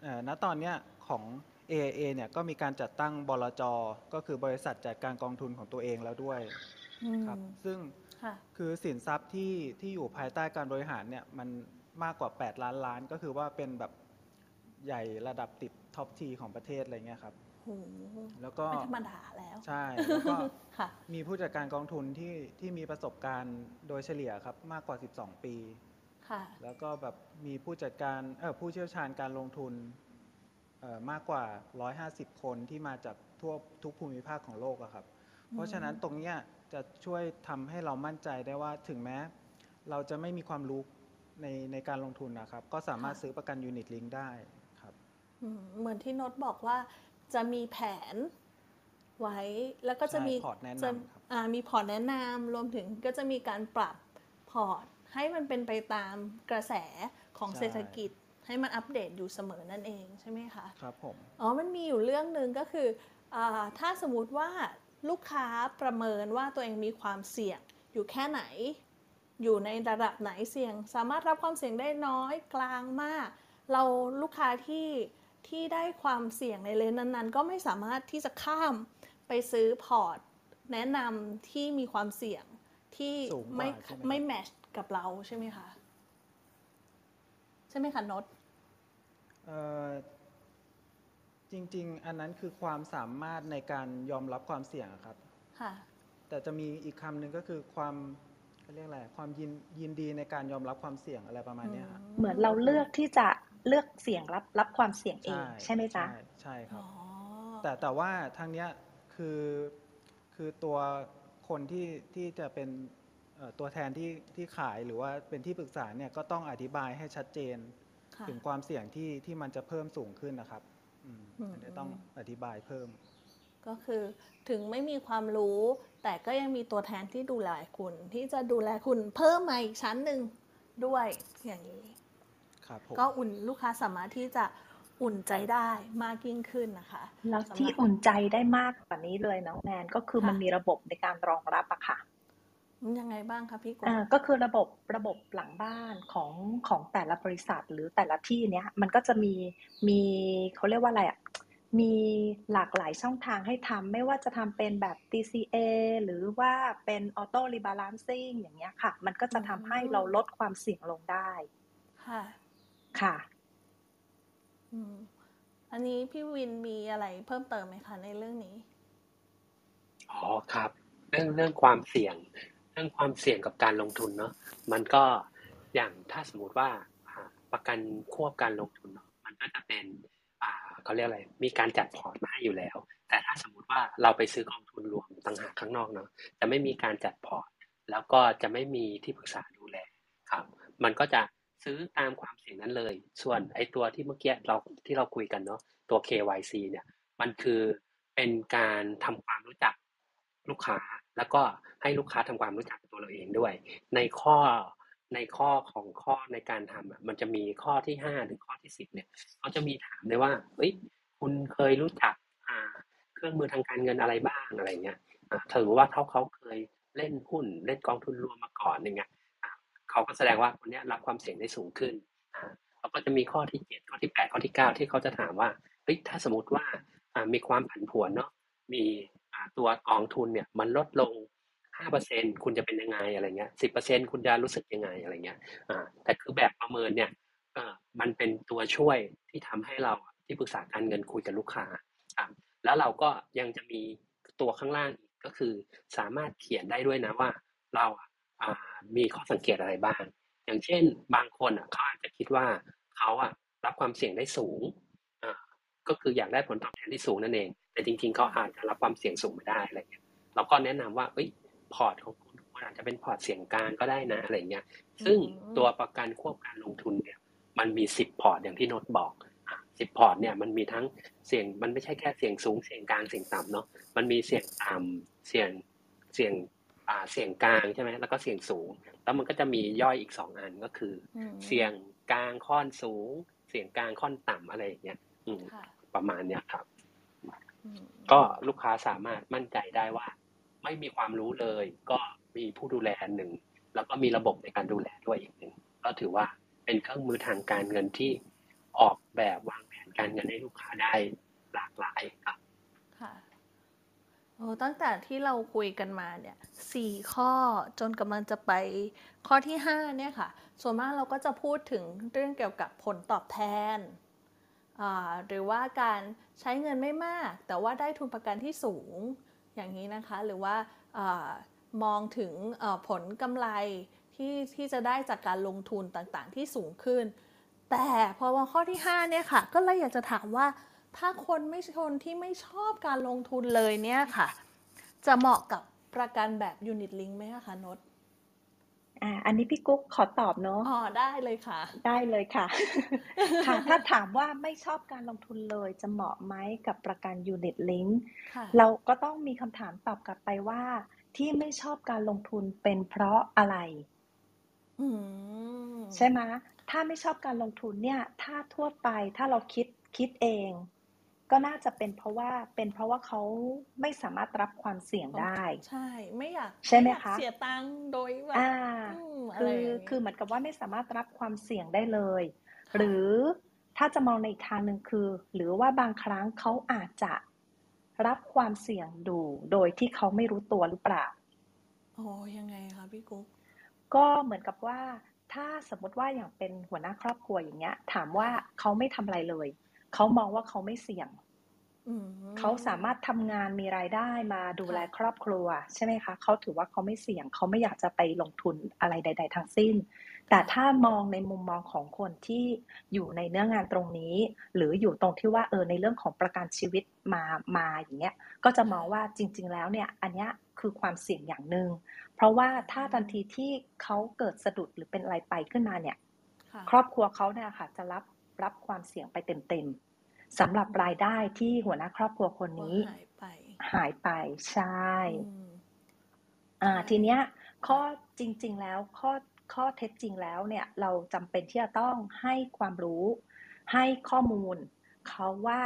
เอ่อณตอนเนี้ย ของ AIA เนี่ยก็มีการจัดตั้งบลจ ก็คือบริษัทจัดการกองทุนของตัวเองแล้วด้วยอืมครับซึ่งค่ะคือสินทรัพย์ที่ที่อยู่ภายใต้การบริหารเนี่ยมันมากกว่า 8 ล้านล้าน ก็คือว่าเป็นแบบใหญ่ระดับติดท็อปทีของประเทศอะไรเงี้ยครับโหแล้วก็ไม่ธรรมดาแล้ว ใช่แล้วก็ค่ะมีผู้จัดการกองทุนที่ที่มีประสบการณ์โดยเฉลี่ยครับมากกว่า 12 ปีค่ะแล้วก็แบบมีผู้จัดการเออผู้เชี่ยวชาญการลงทุนเอ่อ มากกว่า 150 คนที่มาจากทั่วทุกภูมิภาคของโลกอะครับ เพราะฉะนั้นตรงเนี้ยจะช่วยทำให้เรามั่นใจได้ว่าถึงแม้ เราจะไม่มีความรู้ในในการลงทุนนะครับ ก็สามารถค่ะซื้อประกัน unit link ได้ครับอืมเหมือนที่โน้ตบอกว่าจะมีแผนไว้แล้วก็จะใช่มีพอร์ตแนะนำจะครับอ่ามีพอร์ตแนะนำรวมถึงก็จะมีการปรับพอร์ตให้มันเป็นไปตามกระแสของเศรษฐกิจ ให้มันอัปเดตอยู่เสมอนั่นเองใช่ไหมคะครับผมอ๋อมันมีอยู่เรื่องหนึ่งก็คืออาถ้าสมมติว่าลูกค้าประเมินว่าตัวเองมีความเสี่ยงอยู่แค่ไหน อยู่ในระดับไหนเสี่ยง สามารถรับความเสี่ยงได้น้อยกลางมาก เราลูกค้าที่ที่ได้ความเสี่ยงในเลนนั้นๆ ก็ไม่สามารถที่จะข้ามไปซื้อพอร์ต แนะนำที่มีความเสี่ยงที่สูงกว่าไม่ใช่ไหมครับไม่แมชกับเราใช่ไหมคะ ใช่ไหมคะนดเอ่อ จริง ๆ อันนั้นคือความสามารถในการยอมรับความเสี่ยงอะครับ ค่ะ แต่จะมีอีกคำหนึ่งก็คือความเขาเรียกอะไรความยินยินดีในการยอมรับความเสี่ยงอะไรประมาณเนี้ยครับเหมือนเราเลือกที่จะเลือกเสี่ยงรับรับความเสี่ยงเองใช่ไหมจ๊ะ ใช่ใช่ครัอ๋บอแต่แต่ว่าทางเนี้ยคือคือตัวคนที่ที่จะเป็นเอ่อตัวแทนที่ที่ขายหรือว่าเป็นที่ปรึกษาเนี่ยก็ต้องอธิบายให้ชัดเจน ค่ะ ถึงความเสี่ยงที่ที่มันจะเพิ่มสูงขึ้นนะครับอืมอืมอันนี้ต้องอธิบายเพิ่ม ก็คือถึงไม่มีความรู้ แต่ก็ยังมีตัวแทนที่ดูแลคุณ ที่จะดูแลคุณเพิ่มมาอีกชั้นหนึ่งด้วยอย่างนี้ ครับผม ก็อุ่นลูกค้าสามารถที่จะอุ่นใจได้มากยิ่งขึ้นนะคะ แล้วสำหรับที่อุ่นใจได้มากกว่านี้เลยน้องแนนก็คือค่ะ มันมีระบบในการรองรับอะค่ะ ยังไงบ้างคะพี่กวาอ่าก็คือระบบระบบหลังบ้านของของแต่ละบริษัทหรือแต่ละที่เนี้ยมันก็จะมีมีเขาเรียกว่าอะไรอะมีหลากหลายช่องทางให้ทำไม่ว่าจะทำเป็นแบบ DCA หรือว่าเป็น Auto Rebalancing อย่างเงี้ยค่ะ มันก็จะทำให้เราลดความเสี่ยงลงได้ ค่ะ ค่ะอืมอันนี้พี่วินมีอะไรเพิ่มเติมไหมคะในเรื่องนี้ อ๋อครับ เรื่องเรื่องความเสี่ยงเรื่องความเสี่ยงกับการลงทุนเนาะมันก็อย่างถ้าสมมติว่าประกันควบการลงทุนเนาะมันก็จะเป็นเขาเรียกอะไรมีการจัดพอร์ตมาให้อยู่แล้ว แต่ถ้าสมมติว่าเราไปซื้อกองทุนรวมต่างหากข้างนอกเนาะจะไม่มีการจัดพอร์ตแล้วก็จะไม่มีที่ปรึกษาดูแลครับ มันก็จะซื้อตามความเสี่ยงนั้นเลย ส่วนไอ้ตัวที่เมื่อกี้เราที่เราคุยกันเนาะตัว KYC เนี่ยมันคือเป็นการทำความรู้จักลูกค้า แล้วก็ให้ลูกค้าทำความรู้จักตัวเราเองด้วย ในข้อในข้อของข้อในการทำอะมันจะมีข้อที่ห้าหรือข้อที่สิบเนี่ยเขาจะมีถามเลยว่าเอ้ยคุณเคยรู้จักเครื่องมือทางการเงินอะไรบ้างอะไรเงี้ยอ่าถือว่าเขาเขาเคยเล่นหุ้นเล่นกองทุนรวมมาก่อนอย่างเงี้ยอ่าเขาก็แสดงว่าคนนี้รับความเสี่ยงได้สูงขึ้นอ่าแล้วก็จะมีข้อที่เจ็ดข้อที่แปดข้อที่เก้าที่เขาจะถามว่าเฮ้ยถ้าสมมติว่ามีความผันผวนเนาะมี ตัวกองทุนเนี่ยมันลดลงห้าเปอร์เซ็นคุณจะเป็นยังไงอะไรเงี้ยสิบเปอร์เซ็นคุณจะรู้สึกยังไงอะไรเงี้ยอ่าแต่คือแบบประเมินเนี่ยเอ่อมันเป็นตัวช่วยที่ทำให้เราที่ปรึกษาการเงินคุยกับลูกค้าครับแล้วเราก็ยังจะมีตัวข้างล่างอีกก็คือสามารถเขียนได้ด้วยนะว่าเราอ่ามีข้อสังเกตอะไรบ้าง อย่างเช่น บางคนอะเขาอาจจะคิดว่าเขาอะรับความเสี่ยงได้สูง ก็คืออยากได้ผลตอบแทนที่สูงนั่นเอง แต่จริงๆเขาอาจจะรับความเสี่ยงสูงไม่ได้อะไรเงี้ยเราก็แนะนำว่าเอ้ยพอร์ตของคุณคุณอาจจะเป็นพอร์ตเสี่ยงกลางก็ได้นะอะไรเงี้ย ซึ่งอืมตัวประกันควบการลงทุนเนี่ยมันมีสิบพอร์ตอย่างที่โน้ตบอกสิบพอร์ตเนี่ยมันมีทั้งเสี่ยงมันไม่ใช่แค่เสี่ยงสูงเสี่ยงกลางเสี่ยงต่ำเนาะมันมีเสี่ยงต่ำเสี่ยงเสี่ยงอ่าเสี่ยงกลางใช่ไหมแล้วก็เสี่ยงสูง แล้วมันก็จะมีย่อยอีกสองอันก็คืออืมเสี่ยงกลางค่อนสูง เสี่ยงกลางค่อนต่ำอะไรอย่างเงี้ยอืมค่ะ ประมาณเนี้ยครับอืมก็ลูกค้าสามารถมั่นใจได้ว่า ไม่มีความรู้เลย ก็มีผู้ดูแลหนึ่งแล้วก็มีระบบในการดูแลด้วยอีกหนึ่งก็ถือว่าเป็นเครื่องมือทางการเงินที่ออกแบบวางแผนการเงินให้ลูกค้าได้หลากหลายครับ ค่ะโอ้ตั้งแต่ที่เราคุยกันมาเนี่ยสี่ข้อจนกำลังจะไปข้อที่ห้าเนี่ยค่ะ ส่วนมากเราก็จะพูดถึงเรื่องเกี่ยวกับผลตอบแทนอ่า หรือว่าการใช้เงินไม่มาก แต่ว่าได้ทุนประกันที่สูงอย่างนี้นะคะ หรือว่าอมองถึงผลกำไรที่ที่จะได้จากการลงทุนต่างๆ ที่สูงขึ้น แต่พอมาข้อที่ห้าเนี่ยค่ะ ก็เลยอยากจะถามว่าถ้าคนไม่ชนที่ไม่ชอบการลงทุนเลยเนี่ยค่ะ จะเหมาะกับประกันแบบยูนิตลิงไหมคะนด อ่าอันนี้พี่กุ๊กขอตอบเนาะ อ๋อ ได้เลยค่ะ ได้เลยค่ะ ค่ะ ถ้าถามว่าไม่ชอบการลงทุนเลยจะเหมาะไหมกับประกัน Unit Link ค่ะ เราก็ต้องมีคำถามตอบกลับไปว่า ที่ไม่ชอบการลงทุนเป็นเพราะอะไร อืม ใช่ไหม ถ้าไม่ชอบการลงทุนเนี่ย ถ้าทั่วไป ถ้าเราคิด คิดเอง ก็น่าจะเป็นเพราะว่าเป็นเพราะว่าเขาไม่สามารถรับความเสี่ยงได้ ใช่ ไม่อยากใช่ไหมอยากคะเสียตังค์โดยแบบอ่าอืมอะคืไรออย่างนี้คือเหมือนกับว่าไม่สามารถรับความเสี่ยงได้เลยค่ะหรือถ้าจะมองในอีกทางหนึ่งคือ หรือว่าบางครั้งเขาอาจจะรับความเสี่ยงดูโดยที่เขาไม่รู้ตัวหรือเปล่าโอ้ยังไงคะพี่กุ๊กก็เหมือนกับว่าถ้าสมมติว่าอย่างเป็นหัวหน้าครอบครัวอย่างเงี้ย ถามว่าเขาไม่ทำอะไรเลย เขามองว่าเขาไม่เสี่ยงอืมเขาสามารถทำงานมีรายได้มาดูแลค่ะครอบครัว ใช่ไหมคะเขาถือว่าเขาไม่เสี่ยงเขาไม่อยากจะไปลงทุนอะไรใด ๆ ทั้งสิ้น แต่ถ้ามองในมุมมองของคนที่อยู่ในเนื้องานตรงนี้ หรืออยู่ตรงที่ว่าเออในเรื่องของประกันชีวิตมามาอย่างเงี้ยก็จะมองว่าจริง ๆ แล้วเนี่ยอันเนี้ยคือความเสี่ยงอย่างหนึ่งเพราะว่าถ้าทันทีที่เขาเกิดสะดุดหรือเป็นอะไรไปขึ้นมาเนี่ยค่ะครอบครัวเขาเนี่ยค่ะจะรับ รับความเสี่ยงไปเต็มๆสำหรับรายได้ที่หัวหน้าครอบครัวคนนี้ หายไป หายไปใช่อืมอ่าใช่ทีเนี้ย ข้อจริง ๆ แล้วข้อข้อเท็จจริงแล้วเนี่ย เราจำเป็นที่จะต้องให้ความรู้ ให้ข้อมูลเขาว่า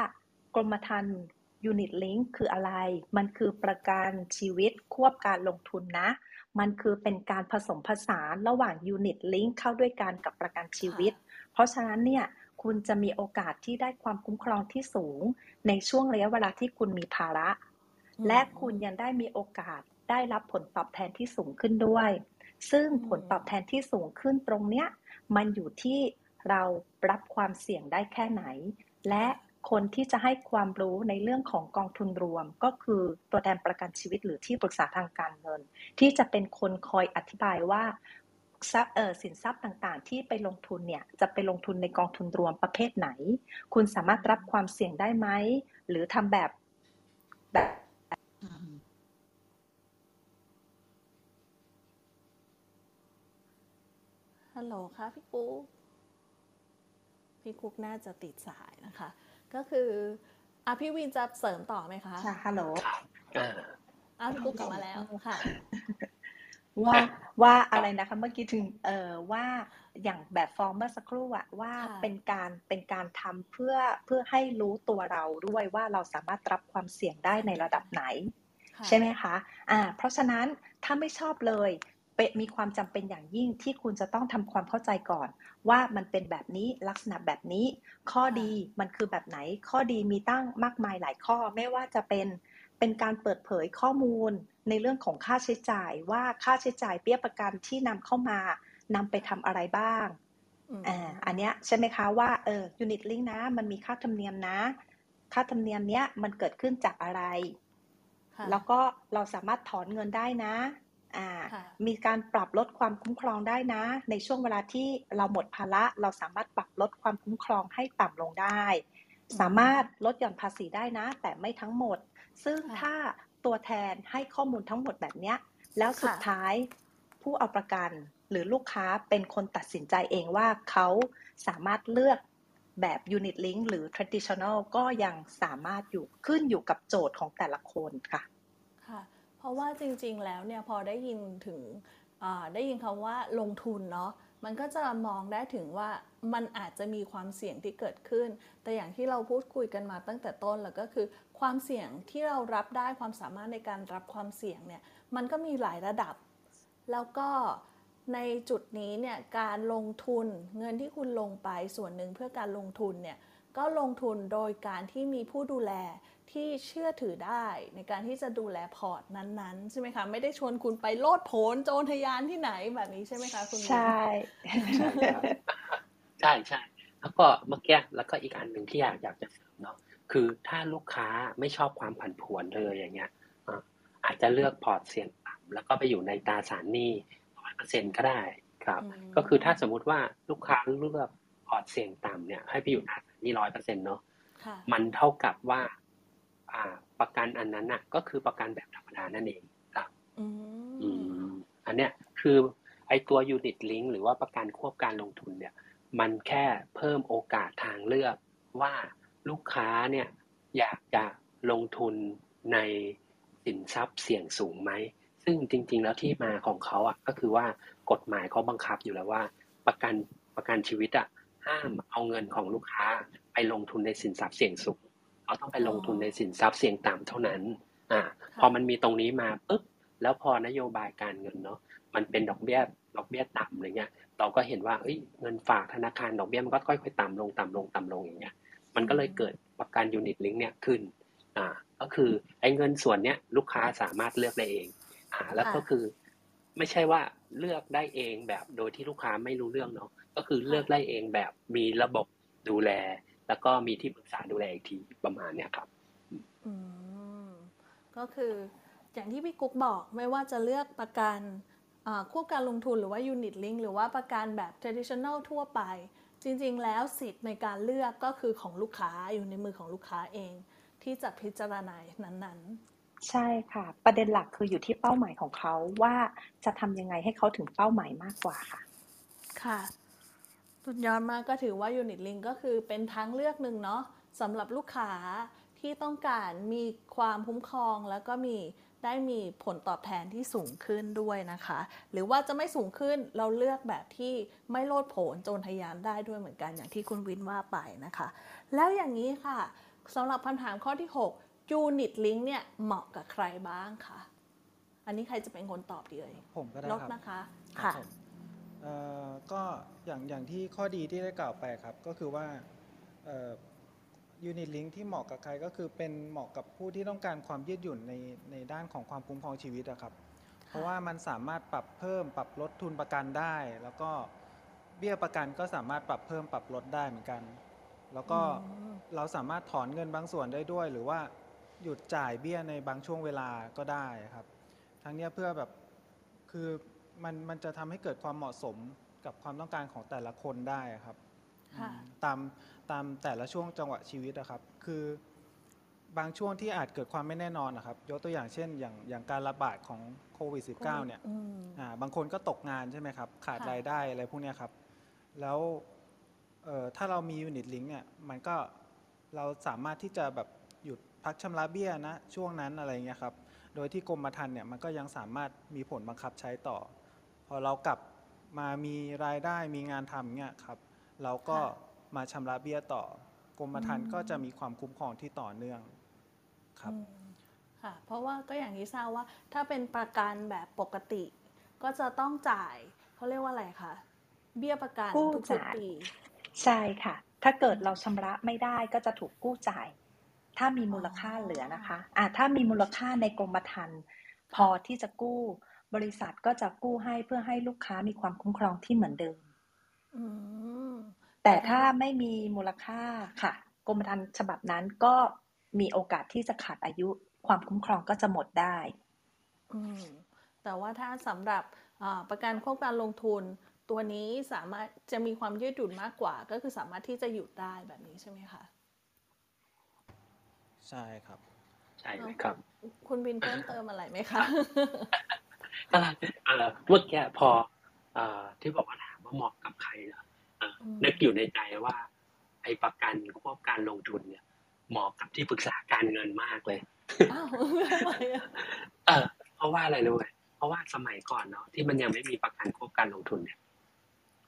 กรมธรรม์ unit link คืออะไร มันคือประกันชีวิตควบการลงทุนนะ มันคือเป็นการผสมผสานระหว่าง unit link เข้าด้วยกันกับประกันชีวิต เพราะฉะนั้นเนี่ย คุณจะมีโอกาสที่ได้ความคุ้มครองที่สูง ในช่วงระยะเวลาที่คุณมีภาระอืมและคุณยังได้มีโอกาสได้รับผลตอบแทนที่สูงขึ้นด้วย ซึ่งอืมผลตอบแทนที่สูงขึ้นตรงเนี้ย มันอยู่ที่เรารับความเสี่ยงได้แค่ไหน และคนที่จะให้ความรู้ในเรื่องของกองทุนรวม ก็คือตัวแทนประกันชีวิตหรือที่ปรึกษาทางการเงิน ที่จะเป็นคนคอยอธิบายว่าทรัพย์เอ่อ สินทรัพย์ต่างๆ ที่ไปลงทุนเนี่ยจะไปลงทุนในกองทุนรวมประเภทไหน คุณสามารถรับความเสี่ยงได้ไหม หรือทำแบบแบบฮัลโหลค่ะพี่กุ๊กพี่กุ๊กน่าจะติดสายนะคะ ก็คืออะพี่วินจะเสริมต่อไหมคะค่ะฮัลโหลครับอ่าอะพี่กุ๊กกลับมาแล้วค่ะว่า ว่าอะไรนะคะเมื่อกี้ถึงเอ่อว่าอย่างแบบฟอร์มเมื่อสักครู่อะว่าค่ะเป็นการเป็นการทำเพื่อเพื่อให้รู้ตัวเราด้วยว่าเราสามารถรับความเสี่ยงได้ในระดับไหนค่ะใช่ไหมคะอ่าเพราะฉะนั้นถ้าไม่ชอบเลยเป็นมีความจำเป็นอย่างยิ่งที่คุณจะต้องทำความเข้าใจก่อน ว่ามันเป็นแบบนี้ลักษณะแบบนี้ ข้อดีมันคือแบบไหน ข้อดีมีตั้งมากมายหลายข้อ ไม่ว่าจะเป็น เป็นการเปิดเผยข้อมูลในเรื่องของค่าใช้จ่ายว่าค่าใช้จ่ายเบี้ยประกันที่นำเข้ามานำไปทำอะไรบ้างอืมอ่าอันเนี้ยใช่ไหมคะว่าเออยูนิตลิงนะ มันมีค่าธรรมเนียมนะ ค่าธรรมเนียมเนี้ยมันเกิดขึ้นจากอะไรค่ะแล้วก็เราสามารถถอนเงินได้นะอ่าค่ะมีการปรับลดความคุ้มครองได้นะ ในช่วงเวลาที่เราหมดภาระเราสามารถปรับลดความคุ้มครองให้ต่ำลงได้ สามารถลดหย่อนภาษีได้นะ แต่ไม่ทั้งหมด ซึ่งค่ะถ้าตัวแทนให้ข้อมูลทั้งหมดแบบเนี้ยแล้วสุดค่ะท้ายผู้เอาประกันหรือลูกค้าเป็นคนตัดสินใจเองว่าเขาสามารถเลือกแบบ Unit Link หรือ Traditional ก็ยังสามารถอยู่ขึ้นอยู่กับโจทย์ของแต่ละคนค่ะค่ะ เพราะว่าจริงๆแล้วเนี่ยพอได้ยินถึงอ่าได้ยินคำว่าลงทุนเนาะมันก็จะมองได้ถึงว่ามันอาจจะมีความเสี่ยงที่เกิดขึ้น แต่อย่างที่เราพูดคุยกันมาตั้งแต่ต้นแล้วก็คือ ความเสี่ยงที่เรารับได้ความสามารถในการรับความเสี่ยงเนี่ยมันก็มีหลายระดับ แล้วก็ในจุดนี้เนี่ยการลงทุนเงินที่คุณลงไปส่วนหนึ่งเพื่อการลงทุนเนี่ยก็ลงทุนโดยการที่มีผู้ดูแลที่เชื่อถือได้ในการที่จะดูแลพอร์ตนั้นๆ ใช่ไหมคะไม่ได้ชวนคุณไปโลดโผนโจรทยานที่ไหนแบบนี้ใช่ไหมคะคุณใช่ใช่ใช่แล้วก็เมื่อกี้แล้วก็อีกอันหนึ่งที่อยากอยากจะเสริมเนาะ คือถ้าลูกค้าไม่ชอบความผันผวนเลยอย่างเงี้ยอะอาจจะเลือกพอร์ตเสี่ยงต่ำแล้วก็ไปอยู่ในตราสารหนี้ร้อยเปอร์เซ็นก็ได้ครับอืมก็คือถ้าสมมุติว่าลูกค้าเลือกพอร์ตเสี่ยงต่ำเนี่ยให้ไปอยู่ตราสารหนี้ร้อยเปอร์เซ็นต์เนาะค่ะมันเท่ากับว่า อ่า ประกันอันนั้นน่ะ ก็คือประกันแบบธรรมดานั่นเองครับอือืมมอันเนี้ยคือไอตัว unit link หรือว่าประกันควบการลงทุนเนี่ย มันแค่เพิ่มโอกาสทางเลือกว่า ลูกค้าเนี่ยอยากจะลงทุนในสินทรัพย์เสี่ยงสูงไหม ซึ่งจริง ๆ แล้วที่มาของเขาอะก็คือว่ากฎหมายเขาบังคับอยู่แล้วว่า ประกันประกันชีวิตอะห้ามเอาเงินของลูกค้าไปลงทุนในสินทรัพย์เสี่ยงสูงเขาต้องไปลงทุนในสินทรัพย์เสี่ยงต่ำเท่านั้นอ่าพอมันมีตรงนี้มาปุ๊บแล้วพอนโยบายการเงินเนาะมันเป็นดอกเบี้ยดอกเบี้ยต่ำอะไรเงี้ย เราก็เห็นว่าเอ้ยเงินฝากธนาคารดอกเบี้ยมันก็ค่อยๆต่ำลงต่ำลงต่ำลงอย่างเงี้ย มันก็เลยเกิดประกันยูนิตลิงเนี่ยขึ้นอ่าก็คือไอ้เงินส่วนเนี้ยลูกค้าสามารถเลือกได้เองอ่าแล้วก็คือไม่ใช่ว่าเลือกได้เองแบบโดยที่ลูกค้าไม่รู้เรื่องเนาะก็คือเลือกได้เองแบบมีระบบดูแล แล้วก็มีที่ปรึกษาดูแลอีกทีประมาณเนี้ยครับอืมก็คืออย่างที่พี่กุ๊กบอกไม่ว่าจะเลือกประกันอ่าควบการลงทุนหรือว่า unit link หรือว่าประกันแบบ traditional ทั่วไป จริงๆ แล้วสิทธิ์ในการเลือกก็คือของลูกค้าอยู่ในมือของลูกค้าเอง ที่จะพิจารณานั้นใช่ค่ะ ประเด็นหลักคืออยู่ที่เป้าหมายของเขาว่าจะทำยังไงให้เขาถึงเป้าหมายมากกว่าค่ะๆค่ะสุดยอดมากก็ถือว่า unit link ก็คือเป็นทางเลือกหนึ่งเนาะสำหรับลูกค้าที่ต้องการมีความคุ้มครองแล้วก็มี ได้มีผลตอบแทนที่สูงขึ้นด้วยนะคะ หรือว่าจะไม่สูงขึ้นเราเลือกแบบที่ไม่โลดโผนโจรทะยานได้ด้วยเหมือนกันอย่างที่คุณวินว่าไปนะคะ แล้วอย่างนี้ค่ะสำหรับคำถามข้อที่6 Unit Link เนี่ยเหมาะกับใครบ้างคะอันนี้ใครจะเป็นคนตอบดีเอ่ยผมก็ได้ลดครับนะคะครัค่ะบผมเอ่อก็อย่างอย่างที่ข้อดีที่ได้กล่าวไปครับ ก็คือว่า ยูนิตลิงที่เหมาะกับใครก็คือเป็นเหมาะกับผู้ที่ต้องการความยืดหยุ่นในในด้านของความคุ้มครองชีวิตอะครับ เพราะว่ามันสามารถปรับเพิ่มปรับลดทุนประกันได้ แล้วก็เบี้ยประกันก็สามารถปรับเพิ่มปรับลดได้เหมือนกัน แล้วก็อืมเราสามารถถอนเงินบางส่วนได้ด้วย หรือว่าหยุดจ่ายเบี้ยในบางช่วงเวลาก็ได้ครับ ทั้งเนี้ยเพื่อแบบคือมันมันจะทำให้เกิดความเหมาะสมกับความต้องการของแต่ละคนได้ครับค่ะอืม ตามตามแต่ละช่วงจังหวะชีวิตนะครับ คือบางช่วงที่อาจเกิดความไม่แน่นอนนะครับ ยกตัวอย่างเช่น อย่างอย่างการระบาดของโควิด -19 เนี่ยอืมอ่าบางคนก็ตกงานใช่ไหมครับ ขาดค่ะรายได้อะไรพวกเนี้ยครับ แล้วเอ่อถ้าเรามียูนิตลิงเนี่ยมันก็เราสามารถที่จะแบบหยุดพักชำระเบี้ยนะช่วงนั้นอะไรเงี้ยครับ โดยที่กรมธรรม์เนี่ยมันก็ยังสามารถมีผลบังคับใช้ต่อ พอเรากลับมามีรายได้มีงานทำเนี่ยครับ เราก็ค่ะมาชำระเบี้ยต่อกรมธรรอืม์มก็จะมีความคุ้มครองที่ต่อเนื่องครับอืมค่ะ เพราะว่าก็อย่างที่ทราบว่า ถ้าเป็นประกันแบบปกติ ก็จะต้องจ่ายเขาเรียกว่าอะไรคะเบี้ยประกันกู้ทุกๆจ่ายปีใช่ค่ะ ถ้าเกิดเราชำระไม่ได้ก็จะถูกกู้จ่าย ถ้ามีมูลค่าอ๋อเหลือนะคะอ่าถ้ามีมูลค่าในกรมธรรม์พอที่จะกู้ บริษัทก็จะกู้ให้เพื่อให้ลูกค้ามีความคุ้มครองที่เหมือนเดิม อืม แต่ถ้าไม่มีมูลค่าค่ะ กรมธรรม์ฉบับนั้นก็มีโอกาสที่จะขาดอายุความคุ้มครองก็จะหมดได้ อืม แต่ว่าถ้าสำหรับอ่าประกันควบการลงทุน ตัวนี้สามารถจะมีความยืดหยุ่นมากกว่า ก็คือสามารถที่จะหยุดได้แบบนี้ใช่ไหมคะใช่ครับ ใช่เลยครับ คุณบินเพิ่มเติมอะไรไหมคะเอ่อเอ่อเมื่อกี้พอเอ่อที่บอกว่าถามว่า เหมาะกับใครเหรอเอ่ออมนึกอยู่ในใจว่า ไอ้ประกันควบการลงทุนเนี่ยเหมาะกับที่ปรึกษาการเงินมากเลยอ้าวทำไมอะเออเพราะว่าอะไรรู้ไหมเพราะว่าสมัยก่อนเนาะที่มันยังไม่มีประกันควบการลงทุนเนี่ย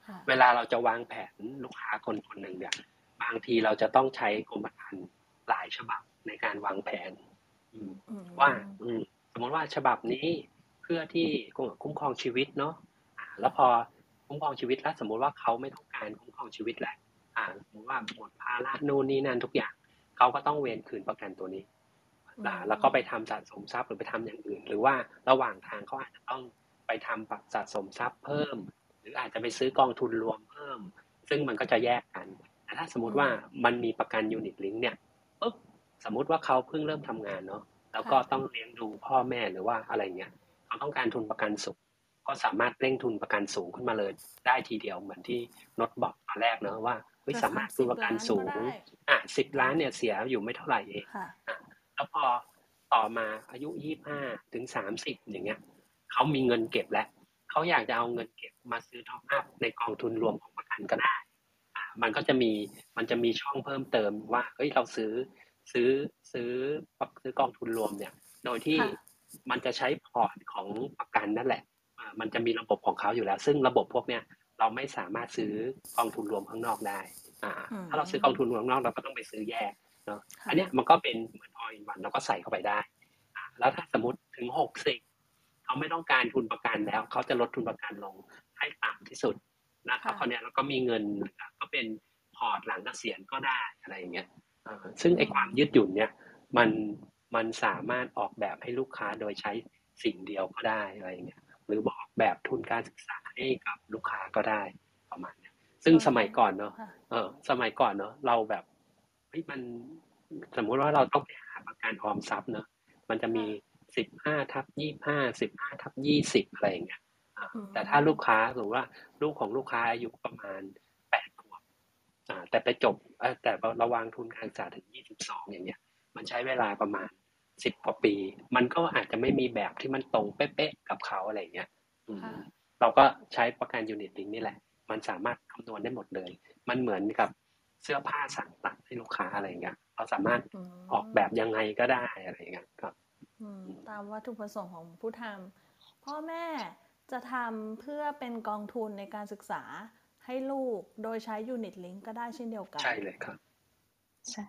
ค่ะเวลาเราจะวางแผนลูกค้าคนคนหนึ่งเนี่ยบางทีเราจะต้องใช้กรมธรรม์หลายฉบับในการวางแผนอืมอืมว่าอืมสมมติว่าฉบับนี้เพื่อที่คุ้มครองชีวิตเนาะอ่าแล้วพอ คุ้มครองชีวิตแล้วสมมุติว่าเขาไม่ต้องการคุ้มครองชีวิตแล้วอ่าสมมติว่าหมดภาระนู่นนี่นั่นทุกอย่างเขาก็ต้องเวนคืนประกันตัวนี้อ่าแล้วก็ไปทำสะสมทรัพย์หรือไปทำอย่างอื่น หรือว่าระหว่างทางเขาอาจจะต้องไปทำแบบสะสมทรัพย์เพิ่ม หรืออาจจะไปซื้อกองทุนรวมเพิ่ม ซึ่งมันก็จะแยกกันแต่ถ้าสมมติว่ามันมีประกันยูนิตลิงเนี่ยปุ๊บสมมุติว่าเขาเพิ่งเริ่มทำงานเนาะแล้วก็ต้องเลี้ยงดูพ่อแม่หรือว่าอะไรเงี้ยเขาต้องการทุนประกันสูง ก็สามารถเร่งทุนประกันสูงขึ้นมาเลย ได้ทีเดียวเหมือนที่นดบอกตอนแรกเนอะว่าเฮ้ยจะสามารถทุนประกันสูง30ล้านก็ได้อะสิบล้านเนี่ยเสียอยู่ไม่เท่าไหร่เองค่ะแล้วพอต่อมาอายุยี่ห้าถึงสามสิบอย่างเงี้ยเขามีเงินเก็บแล้วเขาอยากจะเอาเงินเก็บมาซื้อ top up ในกองทุนรวมของประกันก็ได้อ่ามันก็จะมีมันจะมีช่องเพิ่มเติมว่าเฮ้ยเราซื้อซื้อซื้อซื้อกองทุนรวมเนี่ย โดยที่ค่ะมันจะใช้พอร์ตของประกันนั่นแหละอ่า มันจะมีระบบของเขาอยู่แล้ว ซึ่งระบบพวกเนี้ยเราไม่สามารถซื้อกองทุนรวมข้างนอกได้ อ่าอืมถ้าเราซื้อกองทุนรวมข้างนอกเราก็ต้องไปซื้อแยกเนาะค่ะอันเนี้ยมันก็เป็นเหมือนออยวันเราก็ใส่เข้าไปได้อ่าแล้วถ้าสมมติถึงหกสิบเขาไม่ต้องการทุนประกันแล้ว เขาจะลดทุนประกันลงให้ต่ำที่สุดนะครับค่ะคราวเนี้ยเราก็มีเงินก็เป็นพอร์ตหลังเกษียณก็ได้อะไรอย่างเงี้ยอ่าซึ่งไอ้ความยืดหยุ่นเนี่ยมันมันสามารถออกแบบให้ลูกค้าโดยใช้สิ่งเดียวก็ได้อะไรอย่างเงี้ย หรือบอกแบบทุนการศึกษาให้กับลูกค้าก็ได้ประมาณเนี้ยซึ่งสมัยก่อนเนาะค่ะเออ สมัยก่อนเนาะเราแบบเฮ้ยมันสมมุติว่าเราต้องไปหาประกันออมทรัพย์เนาะมันจะมีสิบห้าทับยี่ห้าสิบห้าทับยี่สิบอะไรอย่างเงี้ยอ่าอืมแต่ถ้าลูกค้าสมมติว่าลูกของลูกค้าอายุประมาณแปดขวบอ่าแต่ไปจบเอ่อแต่ระวางทุนการศึกษาถึงยี่สิบสองอย่างเงี้ย มันใช้เวลาประมาณ สิบกว่าปี มันก็อาจจะไม่มีแบบที่มันตรงเป๊ะๆกับเขาอะไรอย่างเงี้ยอืมค่ะเราก็ใช้ประกันยูนิตลิงนี่แหละ มันสามารถคำนวณได้หมดเลย มันเหมือนกับเสื้อผ้าสั่งตัดให้ลูกค้าอะไรอย่างเงี้ยเราสามารถอืมออกแบบยังไงก็ได้อะไรอย่างเงี้ยครับอืมตามวัตถุประสงค์ของผู้ทำพ่อแม่จะทำเพื่อเป็นกองทุนในการศึกษาให้ลูกโดยใช้ยูนิตลิงก็ได้เช่นเดียวกัน ใช่เลยครับ ใช่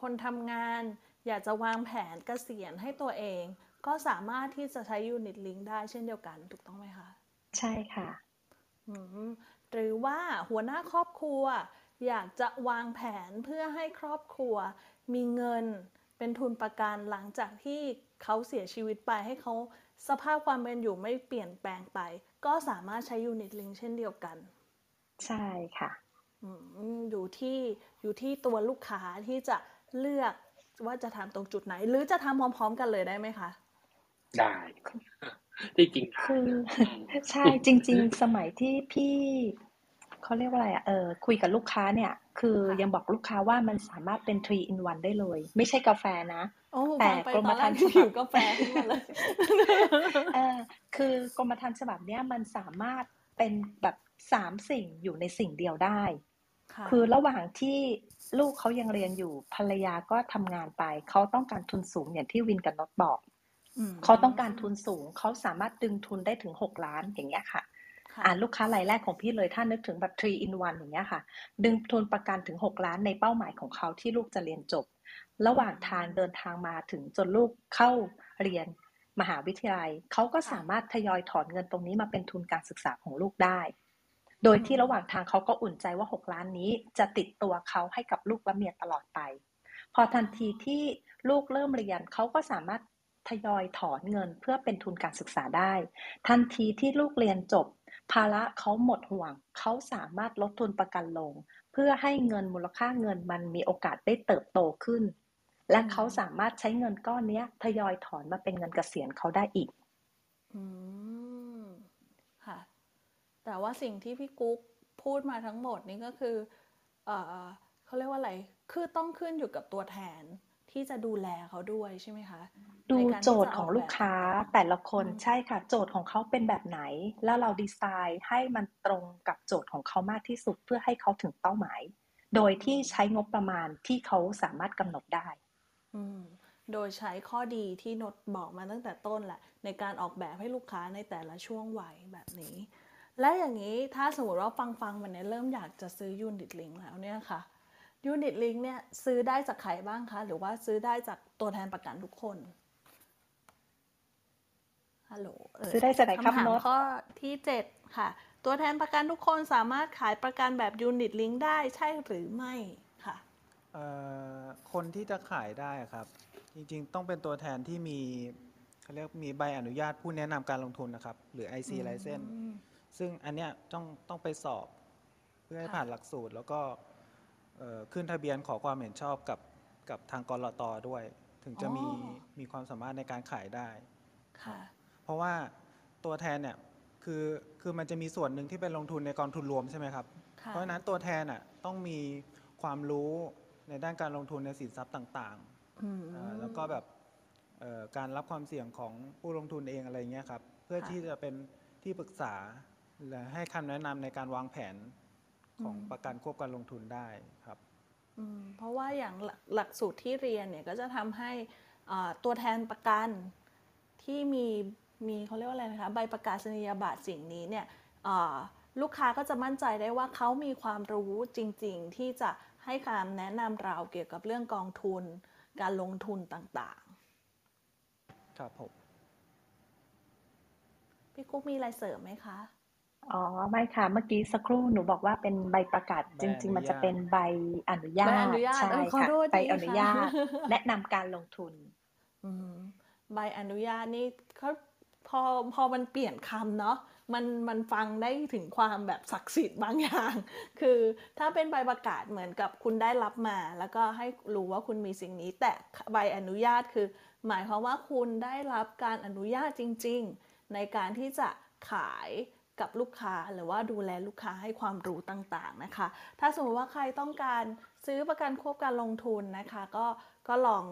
คนทำงาน อยากจะวางแผนเกษียณให้ตัวเอง ก็สามารถที่จะใช้ยูนิตลิงได้เช่นเดียวกันถูกต้องไหมคะ ใช่ค่ะอืมหรือว่าหัวหน้าครอบครัว อยากจะวางแผนเพื่อให้ครอบครัว มีเงินเป็นทุนประกันหลังจากที่เขาเสียชีวิตไปให้เขาสภาพความเป็นอยู่ไม่เปลี่ยนแปลงไป ก็สามารถใช้ยูนิตลิงเช่นเดียวกัน ใช่ค่ะอืมอยู่ที่อยู่ที่ตัวลูกค้าที่จะเลือก ว่าจะทำตรงจุดไหน หรือจะทำพร้อม ๆ กันเลยได้ไหมคะ ได้ที่จริงได้คืออืมใช่จริง ๆ สมัยที่พี่เขาเรียกว่าอะไรอะเออคุยกับลูกค้าเนี่ย คือค่ะยังบอกลูกค้าว่ามันสามารถเป็น three in one ได้เลย ไม่ใช่กาแฟนะโอ้แต่ฟังไปกรมตอนแรธรรกม์ที่ฉบับหิวกาแฟขึ้นมาเลยเออคือกรมธรรม์ฉบับเนี้ยมันสามารถเป็นแบบสามสิ่งอยู่ในสิ่งเดียวได้ ค่ะ คือระหว่างที่ลูกเขายังเรียนอยู่ภรรยาก็ทำงานไป เขาต้องการทุนสูงอย่างที่วินกับน็อตบอกมเขาต้องการทุนสูง เขาสามารถดึงทุนได้ถึง6ล้านอย่างเงี้ยค่ะ ค่ะ อ่าลูกค้ารายแรกของพี่เลยถ้านึกถึงแบบ three in one อย่างเงี้ยค่ะ ดึงทุนประกันถึง 6 ล้านในเป้าหมายของเขาที่ลูกจะเรียนจบ ระหว่างทางเดินทางมาถึงจนลูกเข้าเรียนมหาวิทยาลัย เขาก็สามารถทยอยถอนเงินตรงนี้มาเป็นทุนการศึกษาของลูกได้ โดยที่ระหว่างทางเขาก็อุ่นใจว่า 6 ล้านนี้จะติดตัวเขาให้กับลูกและเมียตลอดไป พอทันทีที่ลูกเริ่มเรียนเขาก็สามารถทยอยถอนเงินเพื่อเป็นทุนการศึกษาได้ ทันทีที่ลูกเรียนจบ ภาระเขาหมดห่วง เขาสามารถลดทุนประกันลง เพื่อให้เงินมูลค่าเงินมันมีโอกาสได้เติบโตขึ้น และเขาสามารถใช้เงินก้อนนี้ทยอยถอนมาเป็นเงินเกษียณเขาได้อีก อืม แต่ว่าสิ่งที่พี่กุ๊กพูดมาทั้งหมดนี่ก็คือเออเขาเรียกว่าอะไร คือต้องขึ้นอยู่กับตัวแทนที่จะดูแลเขาด้วยใช่ไหมคะ ดูในการที่โจทย์จะของกลูกค้าแต่ละคนอืมใช่ค่ะ โจทย์ของเขาเป็นแบบไหน แล้วเราดีไซน์ให้มันตรงกับโจทย์ของเขามากที่สุดเพื่อให้เขาถึงเป้าหมาย โดยที่ใช้งบประมาณที่เขาสามารถกำหนดได้อืมโดยใช้ข้อดีที่โน้ตบอกมาตั้งแต่ต้นแหละ ในการออกแบบให้ลูกค้าในแต่ละช่วงวัยแบบนี้ และอย่างนี้ถ้าสมมติว่าฟังฟังๆมันเนี่ยเริ่มอยากจะซื้อ unit link แล้วเนี่ยค่ะ unit link เนี่ยซื้อได้จากใครบ้างคะหรือว่าซื้อได้จากตัวแทนประกันทุกคนฮัลโหลเซื้อได้จากไหนครับคำถามโน้ตข้อที่ 7 ค่ะ ตัวแทนประกันทุกคนสามารถขายประกันแบบ unit link ได้ใช่หรือไม่ค่ะเอ่อคนที่จะขายได้ครับ จริงๆ ต้องเป็นตัวแทนที่มีเขาเรียกมีใบอนุญาตผู้แนะนำการลงทุนนะครับ หรือ IC license อืม ซึ่งอันเนี้ยต้องต้องไปสอบเพื่อให้ค่ะผ่านหลักสูตร แล้วก็เอ่อขึ้นทะเบียนขอความเห็นชอบกับกับทางกรตด้วย ถึงจะมีมีความสามารถในการขายได้ ค่ะ เพราะว่าตัวแทนเนี่ยคือคือมันจะมีส่วนหนึ่งที่เป็นลงทุนในกองทุนรวมใช่ไหมครับ ค่ะเพราะฉะนั้นตัวแทนอะต้องมีความรู้ในด้านการลงทุนในสินทรัพย์ต่างอืม ๆเอ่อแล้วก็แบบเอ่อการรับความเสี่ยงของผู้ลงทุนเองอะไรเงี้ยครับ เพื่อค่ะ ที่จะเป็นที่ปรึกษา และให้คำแนะนำในการวางแผนของอืมประกันควบการลงทุนได้ครับอืมเพราะว่าอย่างหลักหลักสูตรที่เรียนเนี่ยก็จะทำให้อ่าตัวแทนประกันที่มีมีเขาเรียกว่าอะไรนะคะใบประกาศนียบัตรสิ่งนี้เนี่ยอ่าลูกค้าก็จะมั่นใจได้ว่าเขามีความรู้จริง ๆ ที่จะให้คำแนะนำเราเกี่ยวกับเรื่องกองทุน การลงทุนต่างครับผมๆพี่กุ๊กมีอะไรเสริมไหมคะ อ๋อ ไม่ค่ะ เมื่อกี้สักครู่หนูบอกว่าเป็นใบประกาศ ใบจอริงนุๆมันจะญาตเป็นใบอนุญาใบตอนุญาต ใช่เออ ขอค่ะ โทษใบทีอนุญาตค่ะแนะนำการลงทุน อืมใบอนุญาตนี่เขาพพอพอมันเปลี่ยนคำเนาะมันมันฟังได้ถึงความแบบศักดิ์สิทธิ์บางอย่าง คือถ้าเป็นใบประกาศเหมือนกับคุณได้รับมา แล้วก็ให้รู้ว่าคุณมีสิ่งนี้ แต่ใบอนุญาตคือ หมายความว่าคุณได้รับการอนุญาตจริง ๆ ในการที่จะขาย กับลูกค้าหรือว่าดูแลลูกค้าให้ความรู้ต่างๆนะคะ ถ้าสมมติว่าใครต้องการซื้อประกันควบการลงทุนนะคะ ก็ก็ลอง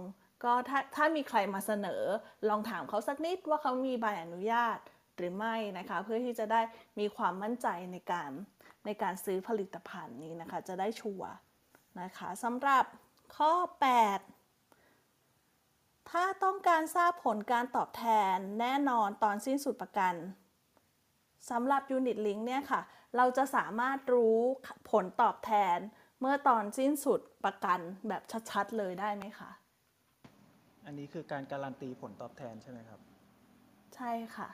ก็ถ้าถ้ามีใครมาเสนอ ลองถามเขาสักนิดว่าเขามีใบอนุญาตหรือไม่นะคะ เพื่อที่จะได้มีความมั่นใจในการในการซื้อผลิตภัณฑ์นี้นะคะ จะได้ชัวร์นะคะสำหรับข้อ 8 ถ้าต้องการทราบผลการตอบแทนแน่นอนตอนสิ้นสุดประกัน สำหรับ Unit Link เนี่ยค่ะ เราจะสามารถรู้ผลตอบแทนเมื่อตอนสิ้นสุดประกันแบบชัดๆ เลยได้ไหมคะ อันนี้คือการการันตีผลตอบแทนใช่ไหมครับ ใช่ค่ะ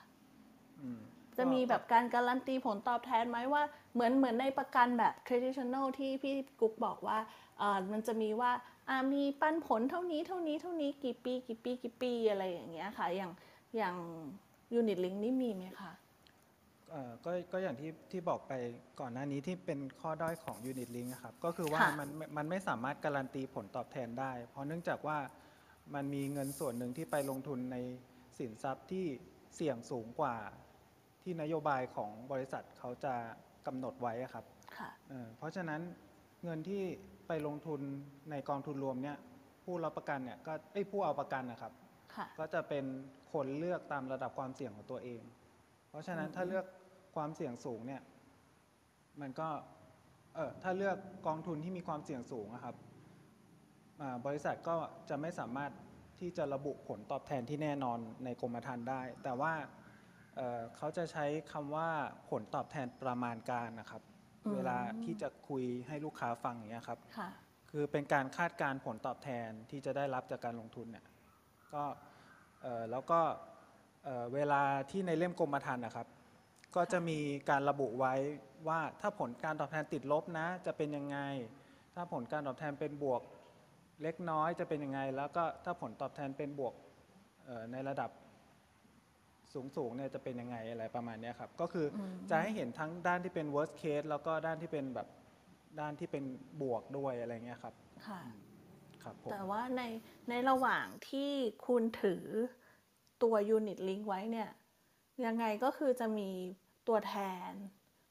อืมจะมีแบบการการันตีผลตอบแทนไหมว่าเหมือนเหมือนในประกันแบบ traditional ที่พี่กุ๊กบอกว่าเออมันจะมีว่าอ่ามีปันผลเท่านี้เท่านี้เท่านี้กี่ปี กี่ปี กี่ปีอะไรอย่างเงี้ยค่ะ อย่างอย่าง unit link นี่มีไหมคะเอ่อ ก็ก็อย่างที่ที่บอกไปก่อนหน้านี้ที่เป็นข้อด้อยของ Unit Link นะครับ ก็คือว่าค่ะมันมันไม่สามารถการันตีผลตอบแทนได้ เพราะเนื่องจากว่ามันมีเงินส่วนหนึ่งที่ไปลงทุนในสินทรัพย์ที่เสี่ยงสูงกว่าที่นโยบายของบริษัทเขาจะกำหนดไว้อะครับค่ะเอ่อเพราะฉะนั้นเงินที่ไปลงทุนในกองทุนรวมเนี่ยผู้รับประกันเนี่ยก็ไอ้ยผู้เอาประกันนะครับค่ะก็จะเป็นคนเลือกตามระดับความเสี่ยงของตัวเอง เพราะฉะนั้นอืมถ้าเลือก ความเสี่ยงสูงเนี่ย มันก็ เออถ้าเลือกกองทุนที่มีความเสี่ยงสูงอะครับอ่าบริษัทก็จะไม่สามารถที่จะระบุผลตอบแทนที่แน่นอนในกรมธรรม์ได้ แต่ว่าเอ่อเขาจะใช้คำว่าผลตอบแทนประมาณการนะครับอืมเวลาที่จะคุยให้ลูกค้าฟังอย่างเงี้ยครับค่ะคือเป็นการคาดการณ์ผลตอบแทนที่จะได้รับจากการลงทุนเนี่ยก็เอ่อแล้วก็เอ่อเวลาที่ในเล่มกรมธรรม์นะครับ ก็จะมีการระบุไว้ว่าถ้าผลการตอบแทนติดลบนะ จะเป็นยังไง ถ้าผลการตอบแทนเป็นบวกเล็กน้อยจะเป็นยังไง แล้วก็ถ้าผลตอบแทนเป็นบวกเอ่อในระดับสูงสูงๆเนี่ยจะเป็นยังไงอะไรประมาณเนี้ยครับ ก็คืออมจะให้เห็นทั้งด้านที่เป็น worst case แล้วก็ด้านที่เป็นแบบด้านที่เป็นบวกด้วยอะไรเงี้ยครับค่ะครับผมแต่ว่าในในระหว่างที่คุณถือตัว Unit Link ไว้เนี่ยยังไงก็คือจะมี ตัวแทน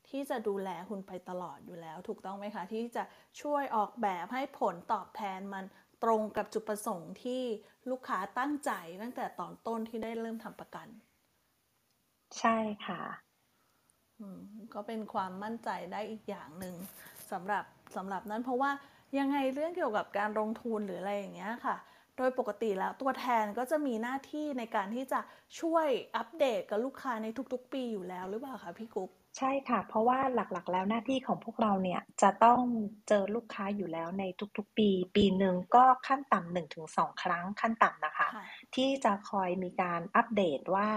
ที่จะดูแลคุณไปตลอดอยู่แล้ว ถูกต้องไหมคะ ที่จะช่วยออกแบบให้ผลตอบแทนมันตรงกับจุดประสงค์ที่ลูกค้าตั้งใจตั้งแต่ตอนต้นที่ได้เริ่มทำประกัน ใช่ค่ะอืมก็เป็นความมั่นใจได้อีกอย่างหนึ่งสำหรับสำหรับนั้นเพราะว่ายังไงเรื่องเกี่ยวกับการลงทุนหรืออะไรอย่างเงี้ยค่ะ โดยปกติแล้วตัวแทนก็จะมีหน้าที่ในการที่จะช่วยอัปเดตกับลูกค้าในทุกๆ ปีอยู่แล้วหรือเปล่าคะพี่กุ๊กใช่ค่ะ เพราะว่าหลักๆ แล้วหน้าที่ของพวกเราเนี่ยจะต้องเจอลูกค้าอยู่แล้วในทุกๆ ปี ปีหนึ่งก็ขั้นต่ำหนึ่งถึงสองครั้งขั้นต่ำนะคะค่ะที่จะคอยมีการอัปเดตว่า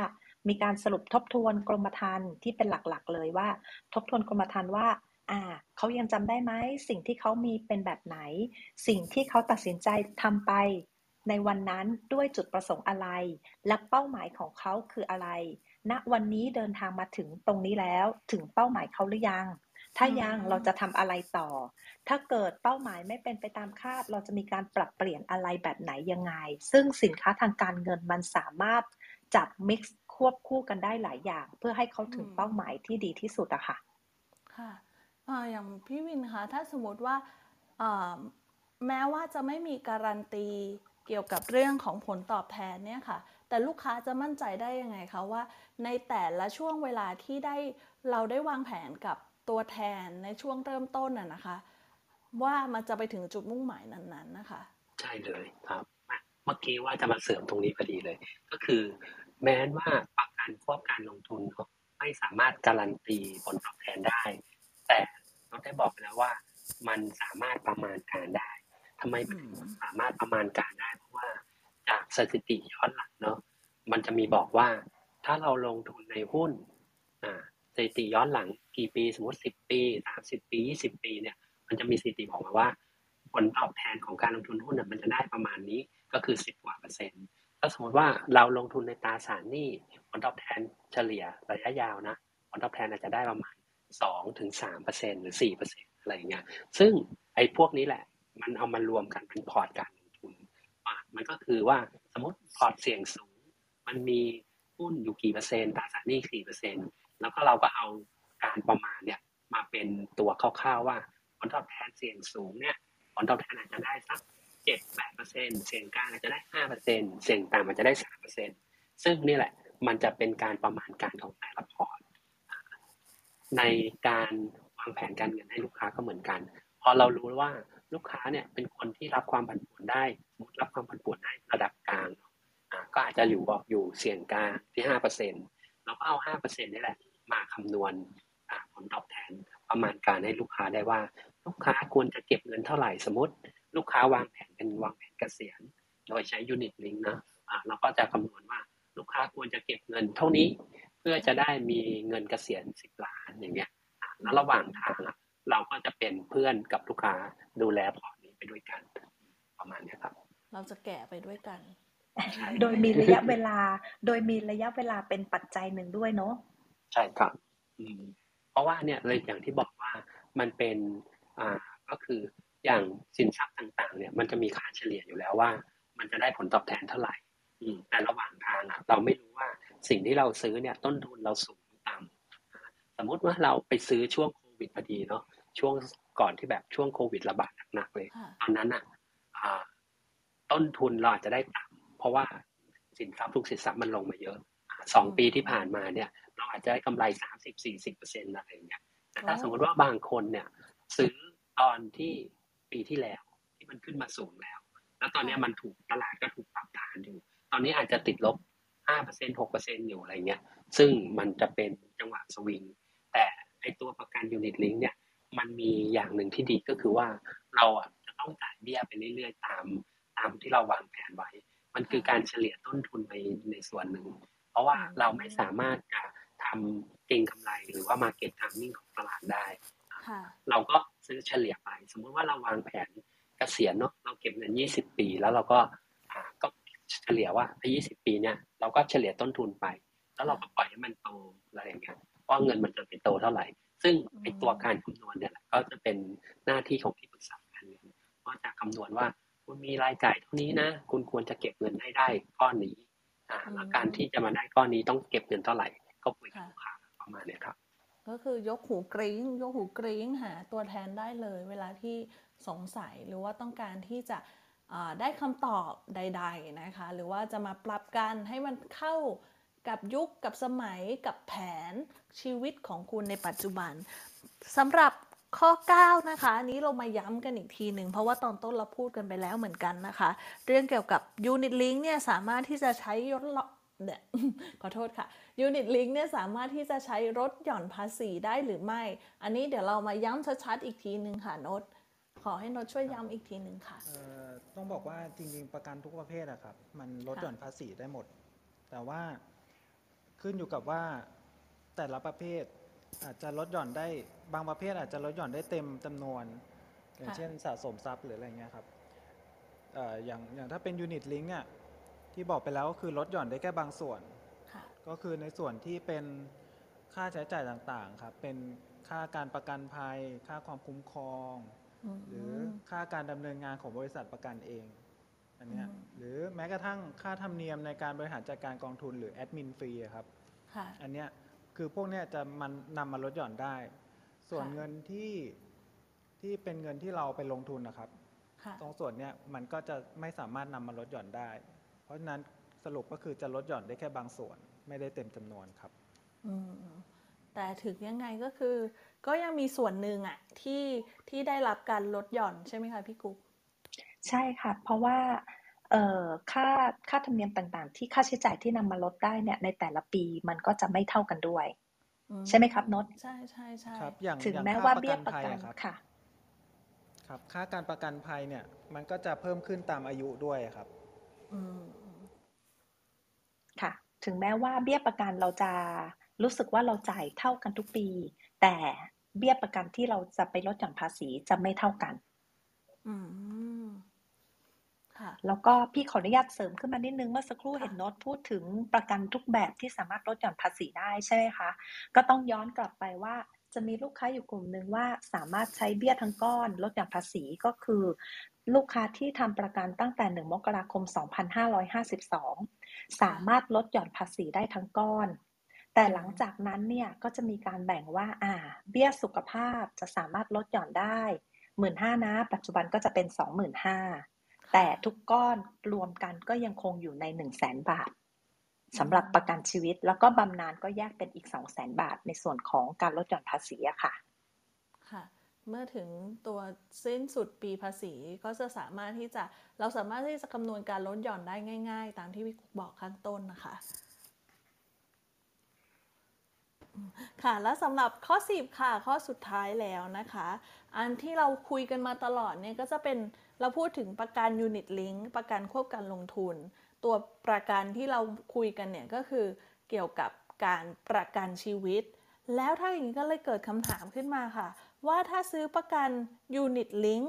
มีการสรุปทบทวนกรมธรรม์ที่เป็นหลักๆ เลยว่า ทบทวนกรมธรรม์ว่า อ่าเขายังจำได้ไหมสิ่งที่เขามีเป็นแบบไหน สิ่งที่เขาตัดสินใจทำไป ในวันนั้นด้วยจุดประสงค์อะไร และเป้าหมายของเขาคืออะไรณวันนี้เดินทางมาถึงตรงนี้แล้วถึงเป้าหมายเขาหรือยัง ถ้ายังอืมเราจะทำอะไรต่อ ถ้าเกิดเป้าหมายไม่เป็นไปตามคาด เราจะมีการปรับเปลี่ยนอะไรแบบไหนยังไง ซึ่งสินค้าทางการเงินมันสามารถจับมิกซ์ควบคู่กันได้หลายอย่าง เพื่อให้เขาถึงเป้าหมายที่ดีที่สุดอะค่ะค่ะอ่าอย่างพี่วินคะถ้าสมมติว่าอ่าแม้ว่าจะไม่มีการันตี เกี่ยวกับเรื่องของผลตอบแทนเนี่ยค่ะ แต่ลูกค้าจะมั่นใจได้ยังไงคะว่า ในแต่ละช่วงเวลาที่ได้เราได้วางแผนกับตัวแทนในช่วงเริ่มต้นน่ะนะคะ ว่ามันจะไปถึงจุดมุ่งหมายนั้นๆนะคะ ใช่เลยครับ เมื่อกี้ว่าจะมาเสริมตรงนี้พอดีเลย ก็คือ แม้ว่าประกันควบการลงทุนไม่สามารถการันตีผลตอบแทนได้ แต่เราได้บอกไปแล้วว่ามันสามารถประมาณการได้ ทำไมมันถึงสามารถประมาณการได้เพราะว่าจากสถิติย้อนหลังเนาะมันจะมีบอกว่า ถ้าเราลงทุนในหุ้นอ่าสถิติย้อนหลังกี่ปีสมมติสิบปีสามสิบปียี่สิบปีเนี่ยมันจะมีสถิติบอกมาว่า ผลตอบแทนของการลงทุนหุ้นน่ะมันจะได้ประมาณนี้ก็คือสิบกว่าเปอร์เซ็นต์ถ้าสมมติว่าเราลงทุนในตราสารหนี้ผลตอบแทนเฉลี่ยระยะยาวนะผลตอบแทนอาจจะได้ประมาณสองถึงสามเปอร์เซ็นต์หรือสี่เปอร์เซ็นอะไรอย่างเงี้ยซึ่งไอ้พวกนี้แหละ มันเอามารวมกันเป็นพอร์ตการลงทุนอะมันก็คือว่าสมมติพอร์ตเสี่ยงสูง มันมีหุ้นอยู่กี่เปอร์เซ็นต์ตราสารหนี้กี่เปอร์เซ็นต์แล้วก็เราก็เอาการประมาณเนี่ยมาเป็นตัวคร่าวๆว่า ผลตอบแทนเสี่ยงสูงเนี่ยผลตอบแทนอาจจะได้สักเจ็ดแปดเปอร์เซ็นต์เสี่ยงกลางอาจจะได้ห้าเปอร์เซ็นต์เสี่ยงต่ำอาจจะได้สามเปอร์เซ็นต์ซึ่งนี่แหละมันจะเป็นการประมาณการของแต่ละพอร์ตในการวางแผนการเงินให้ลูกค้าก็เหมือนกัน พอเรารู้ว่า ลูกค้าเนี่ยเป็นคนที่รับความผันผวนได้สมมติรับความผันผวนได้ระดับกลางก็อาจจะอยู่บอกอยู่เสี่ยงกลางที่ห้าเปอร์เซ็นต์เราก็เอาห้าเปอร์เซ็นต์นี่แหละมาคำนวณผลตอบแทนประมาณการให้ลูกค้าได้ว่า ลูกค้าควรจะเก็บเงินเท่าไหร่สมมติ ลูกค้าวางแผนเป็นวางแผนเกษียณ โดยใช้ unit link นะเราก็จะคำนวณว่าลูกค้าควรจะเก็บเงินเท่านี้ เพื่อจะได้มีเงินเกษียณสิบล้านอย่างเงี้ยแล้วระหว่างทาง เราก็จะเป็นเพื่อนกับลูกค้าดูแลพอร์ตนี้ไปด้วยกัน ประมาณนี้ครับ เราจะแก่ไปด้วยกัน โดยมีระยะเวลา โดยมีระยะเวลาเป็นปัจจัยหนึ่งด้วยเนาะใช่ครับอืมเพราะว่าเนี่ยเลยอย่างที่บอกว่ามันเป็นอ่าก็คืออย่างสินทรัพย์ต่าง ๆ เนี่ย มันจะมีค่าเฉลี่ยอยู่แล้วว่า มันจะได้ผลตอบแทนเท่าไหร่อืมแต่ระหว่างทางอะ เราไม่รู้ว่าสิ่งที่เราซื้อเนี่ย ต้นทุนเราสูงหรือต่ำสมมติว่าเราไปซื้อช่วงโควิดพอดีเนาะ ช่วงก่อนที่แบบช่วงโควิดระบาดหนักๆเลยตอนนั้นอะอ่าต้นทุนเราอาจจะได้ต่ำเพราะว่าสินทรัพย์ทุกสินทรัพย์มันลงมาเยอะสองปีที่ผ่านมาเนี่ยเราอาจจะได้กำไรสามสิบสี่สิบเปอร์เซ็นต์อะไรอย่างเงี้ยแต่ถ้าสมมติว่าบางคนเนี่ยซื้อตอนที่ปีที่แล้วที่มันขึ้นมาสูงแล้ว แล้วตอนนี้มันถูกตลาดก็ถูกปรับฐานอยู่ ตอนนี้อาจจะติดลบห้าเปอร์เซ็นหกเปอร์เซ็นอยู่อะไรเงี้ย ซึ่งมันจะเป็นจังหวะสวิง แต่ไอ้ตัวประกัน unit link เนี่ย มันมีอย่างหนึ่งที่ดีก็คือว่าเราอะจะต้องจ่ายเบี้ยไปเรื่อยๆ ตามตามที่เราวางแผนไว้ มันคือการเฉลี่ยต้นทุนในในส่วนหนึ่ง เพราะว่าเราไม่สามารถจะทำเก็งกำไรหรือว่า market timing ของตลาดได้ เราก็ซื้อเฉลี่ยไป สมมติว่าเราวางแผนเกษียณเนาะเราเก็บเงิน20ปีแล้วเราก็อ่าก็เฉลี่ยว่าใน20ปีเนี่ยเราก็เฉลี่ยต้นทุนไป แล้วเราก็ปล่อยให้มันโตอะไรอย่างเงี้ยว่าเงินมันจะไปโตเท่าไหร่ ซึ่งไอตัวการคำนวณเนี่ยก็จะเป็นหน้าที่ของที่ปรึกษาการเงินก็จะคำนวณว่าคุณมีรายจ่ายเท่านี้นะ คุณควรจะเก็บเงินให้ได้ก้อนนี้อ่าแล้วการที่จะมาได้ก้อนนี้ต้องเก็บเงินเท่าไหร่ ก็คุยกับลูกค้าประมาณนี้ครับก็คือยกหูกริ้งยกหูกริ้งหาตัวแทนได้เลย เวลาที่สงสัยหรือว่าต้องการที่จะได้คำตอบใด ๆนะคะ หรือว่าจะมาปรับกันให้มันเข้า กับยุคกับสมัยกับแผนชีวิตของคุณในปัจจุบันสำหรับข้อ 9 นะคะอันนี้เรามาย้ำกันอีกทีหนึ่ง เพราะว่าตอนต้นเราพูดกันไปแล้วเหมือนกันนะคะ เรื่องเกี่ยวกับ Unit Link เนี่ยสามารถที่จะใช้ยศเนี่ยขอโทษค่ะ Unit Link เนี่ยสามารถที่จะใช้ลดหย่อนภาษีได้หรือไม่ อันนี้เดี๋ยวเรามาย้ำชัดๆอีกทีหนึ่งค่ะโนตขอให้โนตช่วยย้ำอีกทีหนึ่งค่ะต้องบอกว่าจริงๆประกันทุกประเภทอะครับ มันลดหย่อนภาษีได้หมด แต่ว่า ขึ้นอยู่กับว่าแต่ละประเภทอาจจะลดหย่อนได้บางประเภทอาจจะลดหย่อนได้เต็มจำนวน อย่างเช่นสะสมทรัพย์หรืออะไรเงี้ยครับอย่างอย่างถ้าเป็นยูนิตลิงก์เนี่ยที่บอกไปแล้วก็คือลดหย่อนได้แค่บางส่วน ก็คือในส่วนที่เป็นค่าใช้จ่ายต่างๆครับเป็นค่าการประกันภัย ค่าความคุ้มครอง หรือค่าการดำเนินงานของบริษัทประกันเองอันนี้หรือแม้กระทั่งค่าธรรมเนียมในการบริหารจัดการกองทุนหรือแอดมินฟรีครับ อันนี้คือพวกนี้จะมันนำมาลดหย่อนได้ ส่วนเงินที่ที่เป็นเงินที่เราไปลงทุนนะครับตรงส่วนเนี้ยมันก็จะไม่สามารถนำมาลดหย่อนได้ เพราะฉะนั้นสรุปก็คือจะลดหย่อนได้แค่บางส่วน ไม่ได้เต็มจำนวนครับแต่ถึงยังไงก็คือ ก็ยังมีส่วนหนึ่งอะที่ที่ได้รับการลดหย่อนใช่ไหมคะพี่กุ๊ก ใช่ค่ะ เพราะว่าเอ่อ ค่าค่าธรรมเนียมต่างๆ ที่ค่าใช้จ่ายที่นำมาลดได้เนี่ยในแต่ละปีมันก็จะไม่เท่ากันด้วย ใช่ไหมครับนศใช่ใช่ใช่ครับอย่างถึงแม้ว่าเบี้ยประกันค่ะครับค่าการประกันภัยเนี่ย มันก็จะเพิ่มขึ้นตามอายุด้วยครับอืมค่ะ ถึงแม้ว่าเบี้ยประกันเราจะรู้สึกว่าเราจ่ายเท่ากันทุกปี แต่เบี้ยประกันที่เราจะไปลดหย่อนภาษีจะไม่เท่ากัน อืมค่ะ แล้วก็พี่ขออนุญาตเสริมขึ้นมานิดนึงเมื่อสักครู่เห็นโน้ตพูดถึงประกันทุกแบบที่สามารถลดหย่อนภาษีได้ใช่ไหมคะ ก็ต้องย้อนกลับไปว่าจะมีลูกค้าอยู่กลุ่มหนึ่งว่าสามารถใช้เบี้ยทั้งก้อนลดหย่อนภาษีก็คือ ลูกค้าที่ทำประกันตั้งแต่ 1 มกราคม 2552 สามารถลดหย่อนภาษีได้ทั้งก้อน แต่หลังจากนั้นเนี่ยก็จะมีการแบ่งว่าอ่า เบี้ยสุขภาพจะสามารถลดหย่อนได้หมื่นห้านะปัจจุบันก็จะเป็นสองหมื่นห้า แต่ทุกก้อนรวมกันก็ยังคงอยู่ในหนึ่งแสนบาทสำหรับประกันชีวิต แล้วก็บำนาญก็แยกเป็นอีกสองแสนบาท ในส่วนของการลดหย่อนภาษีอะค่ะ ค่ะ เมื่อถึงตัวสิ้นสุดปีภาษีก็จะสามารถที่จะเราสามารถที่จะคำนวณการลดหย่อนได้ง่าย ๆ ตามที่พี่กุ๊กบอกข้างต้นนะคะค่ะแล้วสำหรับข้อ 10 ค่ะข้อสุดท้ายแล้วนะคะ อันที่เราคุยกันมาตลอดเนี่ยก็จะเป็น เราพูดถึงประกัน Unit Link ประกันควบการลงทุน ตัวประกันที่เราคุยกันเนี่ยก็คือเกี่ยวกับการประกันชีวิต แล้วถ้าอย่างนี้ก็เลยเกิดคำถามขึ้นมาค่ะ ว่าถ้าซื้อประกัน Unit Link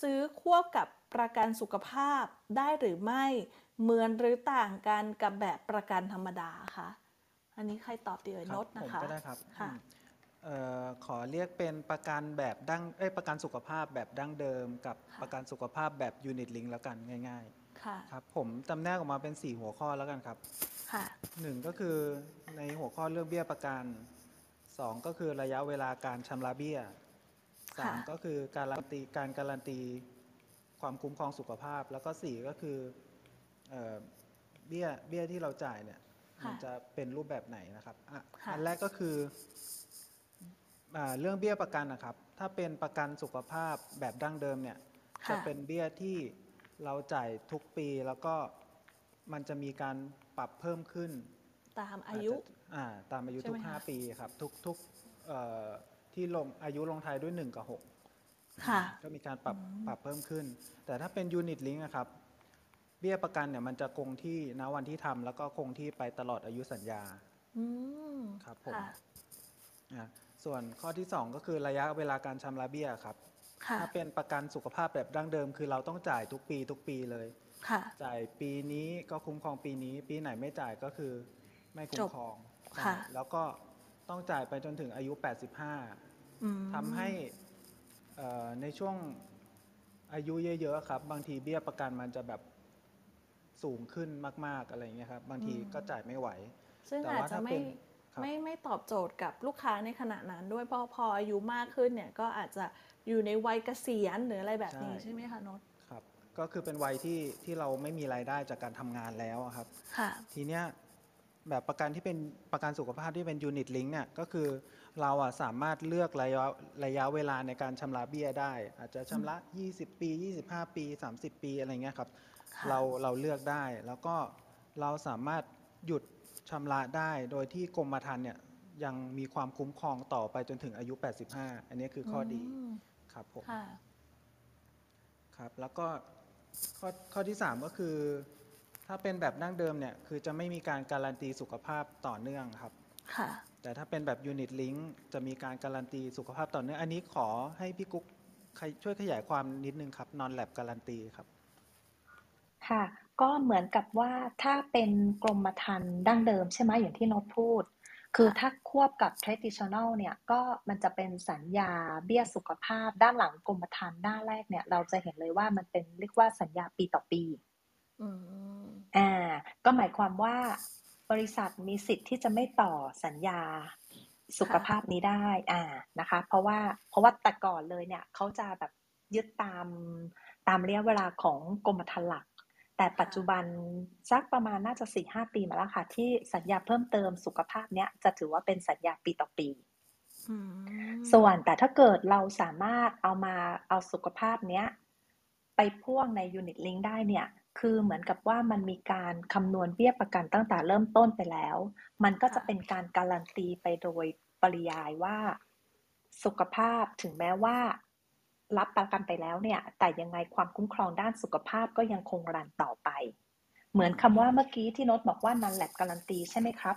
ซื้อควบกับประกันสุขภาพได้หรือไม่เหมือนหรือต่างกันกับแบบประกันธรรมดาคะอันนี้ใครตอบดีเอ่ยครับโนตนะคะผมก็ได้ครับค่ะ อืมเอ่อขอเรียกเป็นประกันแบบดั้งเอ้ยประกันสุขภาพแบบดั้งเดิม กับค่ะ ประกันสุขภาพแบบยูนิตลิงแล้วกันง่ายค่ะ ๆครับผมจำแนกออกมาเป็น 4 หัวข้อแล้วกันครับ ค่ะ หนึ่งก็คือในหัวข้อเรื่องเบี้ยประกันสองก็คือระยะเวลาการชำระเบี้ยสามค่ะก็คือการันตีการการันตีความคุ้มครองสุขภาพ แล้วก็สี่ก็คือเอ่อเบี้ยเบี้ยที่เราจ่ายเนี่ยค่ะมันจะเป็นรูปแบบไหนนะครับอะค่ะ อันแรกก็คืออ่า เรื่องเบี้ยประกันนะครับ ถ้าเป็นประกันสุขภาพแบบดั้งเดิมเนี่ยค่ะจะเป็นเบี้ยที่เราจ่ายทุกปีแล้วก็มันจะมีการปรับเพิ่มขึ้น ตามอายุจจะอ่าตามอายุใช่ทุไหมกคะ5ปีครับ ทุกทุกเอ่อที่ลงอายุลงท้ายด้วย 1 กับค่ะ6ก็มีการปรับอืมปรับเพิ่มขึ้น แต่ถ้าเป็นยูนิตลิงครับ เบี้ยประกันเนี่ยมันจะคงที่ณวันที่ทำแล้วก็คงที่ไปตลอดอายุสัญญาอืมครับผมค่ะอ่า ส่วนข้อที่ 2 ก็คือระยะเวลาการชำระเบี้ยครับ ค่ะ ถ้าเป็นประกันสุขภาพแบบดั้งเดิม คือเราต้องจ่ายทุกปีทุกปีเลย ค่ะ จ่ายปีนี้ก็คุ้มครองปีนี้ ปีไหนไม่จ่ายก็คือไม่คุ้จมบครองค่ะ ใช่แล้วก็ต้องจ่ายไปจนถึงอายุ 85อืมทำให้เอ่อในช่วงอายุเยอะๆครับ บางทีเบี้ยประกันมันจะแบบสูงขึ้นมาก ๆอะไรอย่างเงี้ยครับ บางทีก็จ่ายไม่ไหว ซึ่งแต่อาจว่าจะถ้าไม่เป็นครับ ไม่ไม่ตอบโจทย์กับลูกค้าในขณะนั้น ด้วยเพราะพออายุมากขึ้นเนี่ยก็อาจจะอยู่ในวัยเกษียณหรืออะไรแบบนี้ใช่ไหมคะโนตครับก็คือเป็นวัยที่ที่เราไม่มีรายได้จากการทำงานแล้วอะครับค่ะทีเนี้ยแบบประกันที่เป็นประกันสุขภาพที่เป็นยูนิตลิงเนี่ยก็คือเราอะสามารถเลือกระยะระยะเวลาในการชำระเบี้ยได้ อาจจะชำระ 20 ปี 25 ปี 30 ปีอะไรเงี้ยครับค่ะเราเราเลือกได้แล้วก็เราสามารถหยุด ชำระได้โดยที่กรมธรรม์เนี่ยยังมีความคุ้มครองต่อไปจนถึงอายุ 85 อันนี้คือข้อดีมครับผมค่ะ ครับ แล้วก็ข้อข้อที่ 3 ก็คือ ถ้าเป็นแบบดั้งเดิมเนี่ยคือจะไม่มีการการันตีสุขภาพต่อเนื่องครับ ค่ะ แต่ถ้าเป็นแบบยูนิตลิงจะมีการการันตีสุขภาพต่อเนื่อง อันนี้ขอให้พี่กุ๊กใครช่วยขยายความนิดนึงครับนอนแลบการันตีครับ ค่ะ ก็เหมือนกับว่า ถ้าเป็นกรมธรรม์ดั้งเดิม ใช่ไหม อย่างที่โน้ตพูด คือถ้าควบกับ traditional เนี่ย ก็มันจะเป็นสัญญาเบี้ยสุขภาพ ด้านหลังกรมธรรม์หน้าแรกเนี่ย เราจะเห็นเลยว่ามันเป็นเรียกว่าสัญญาปีต่อปี อืม อ่า ก็หมายความว่าบริษัทมีสิทธิ์ที่จะไม่ต่อสัญญาสุขภาพนี้ได้ อ่า นะคะ เพราะว่าเพราะว่าแต่ก่อนเลยเนี่ยเขาจะแบบยึดตามตามระยะเวลาของกรมธรรม์หลัก แต่ปัจจุบันสักประมาณน่าจะสี่ห้าปีมาแล้วค่ะ ที่สัญญาเพิ่มเติมสุขภาพเนี้ยจะถือว่าเป็นสัญญาปีต่อปีอืมส่วนแต่ถ้าเกิดเราสามารถเอามาเอาสุขภาพเนี้ย ไปพ่วงใน Unit Link ได้เนี่ย คือเหมือนกับว่ามันมีการคำนวณเบี้ยประกันตั้งแต่เริ่มต้นไปแล้ว มันก็จะเป็นการการันตีไปโดยปริยายว่า สุขภาพถึงแม้ว่า รับประกันไปแล้วเนี่ย แต่ยังไงความคุ้มครองด้านสุขภาพก็ยังคงรันต่อไป เหมือนคำว่าเมื่อกี้ที่โน้ตบอกว่านันแลบการันตีใช่ไหมครับ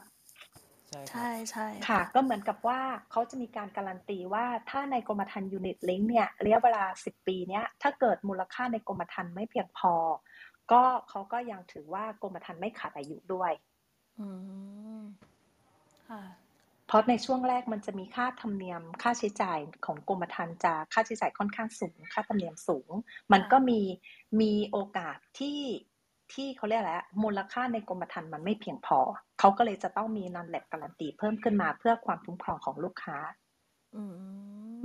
ใช่ครับใช่ใช่ค่ะ ก็เหมือนกับว่าเขาจะมีการการันตีว่าถ้าในกรมธรรม์ยูนิตลิงเนี่ยระยะเวลา 10 ปีเนี้ยถ้าเกิดมูลค่าในกรมธรรม์ไม่เพียงพอ ก็เขาก็ยังถือว่ากรมธรรม์ไม่ขาดอายุด้วย อืมค่ะ เพราะในช่วงแรกมันจะมีค่าธรรมเนียม ค่าใช้จ่ายของกรมธรรม์จะค่าใช้จ่ายค่อนข้างสูง ค่าธรรมเนียมสูง มันก็มีมีโอกาสที่ที่เขาเรียกอะไรอะมูลค่าในกรมธรรม์มันไม่เพียงพอ เขาก็เลยจะต้องมีนอนแลบการันตีเพิ่มขึ้นมาเพื่อความคุ้มครองของลูกค้าอืม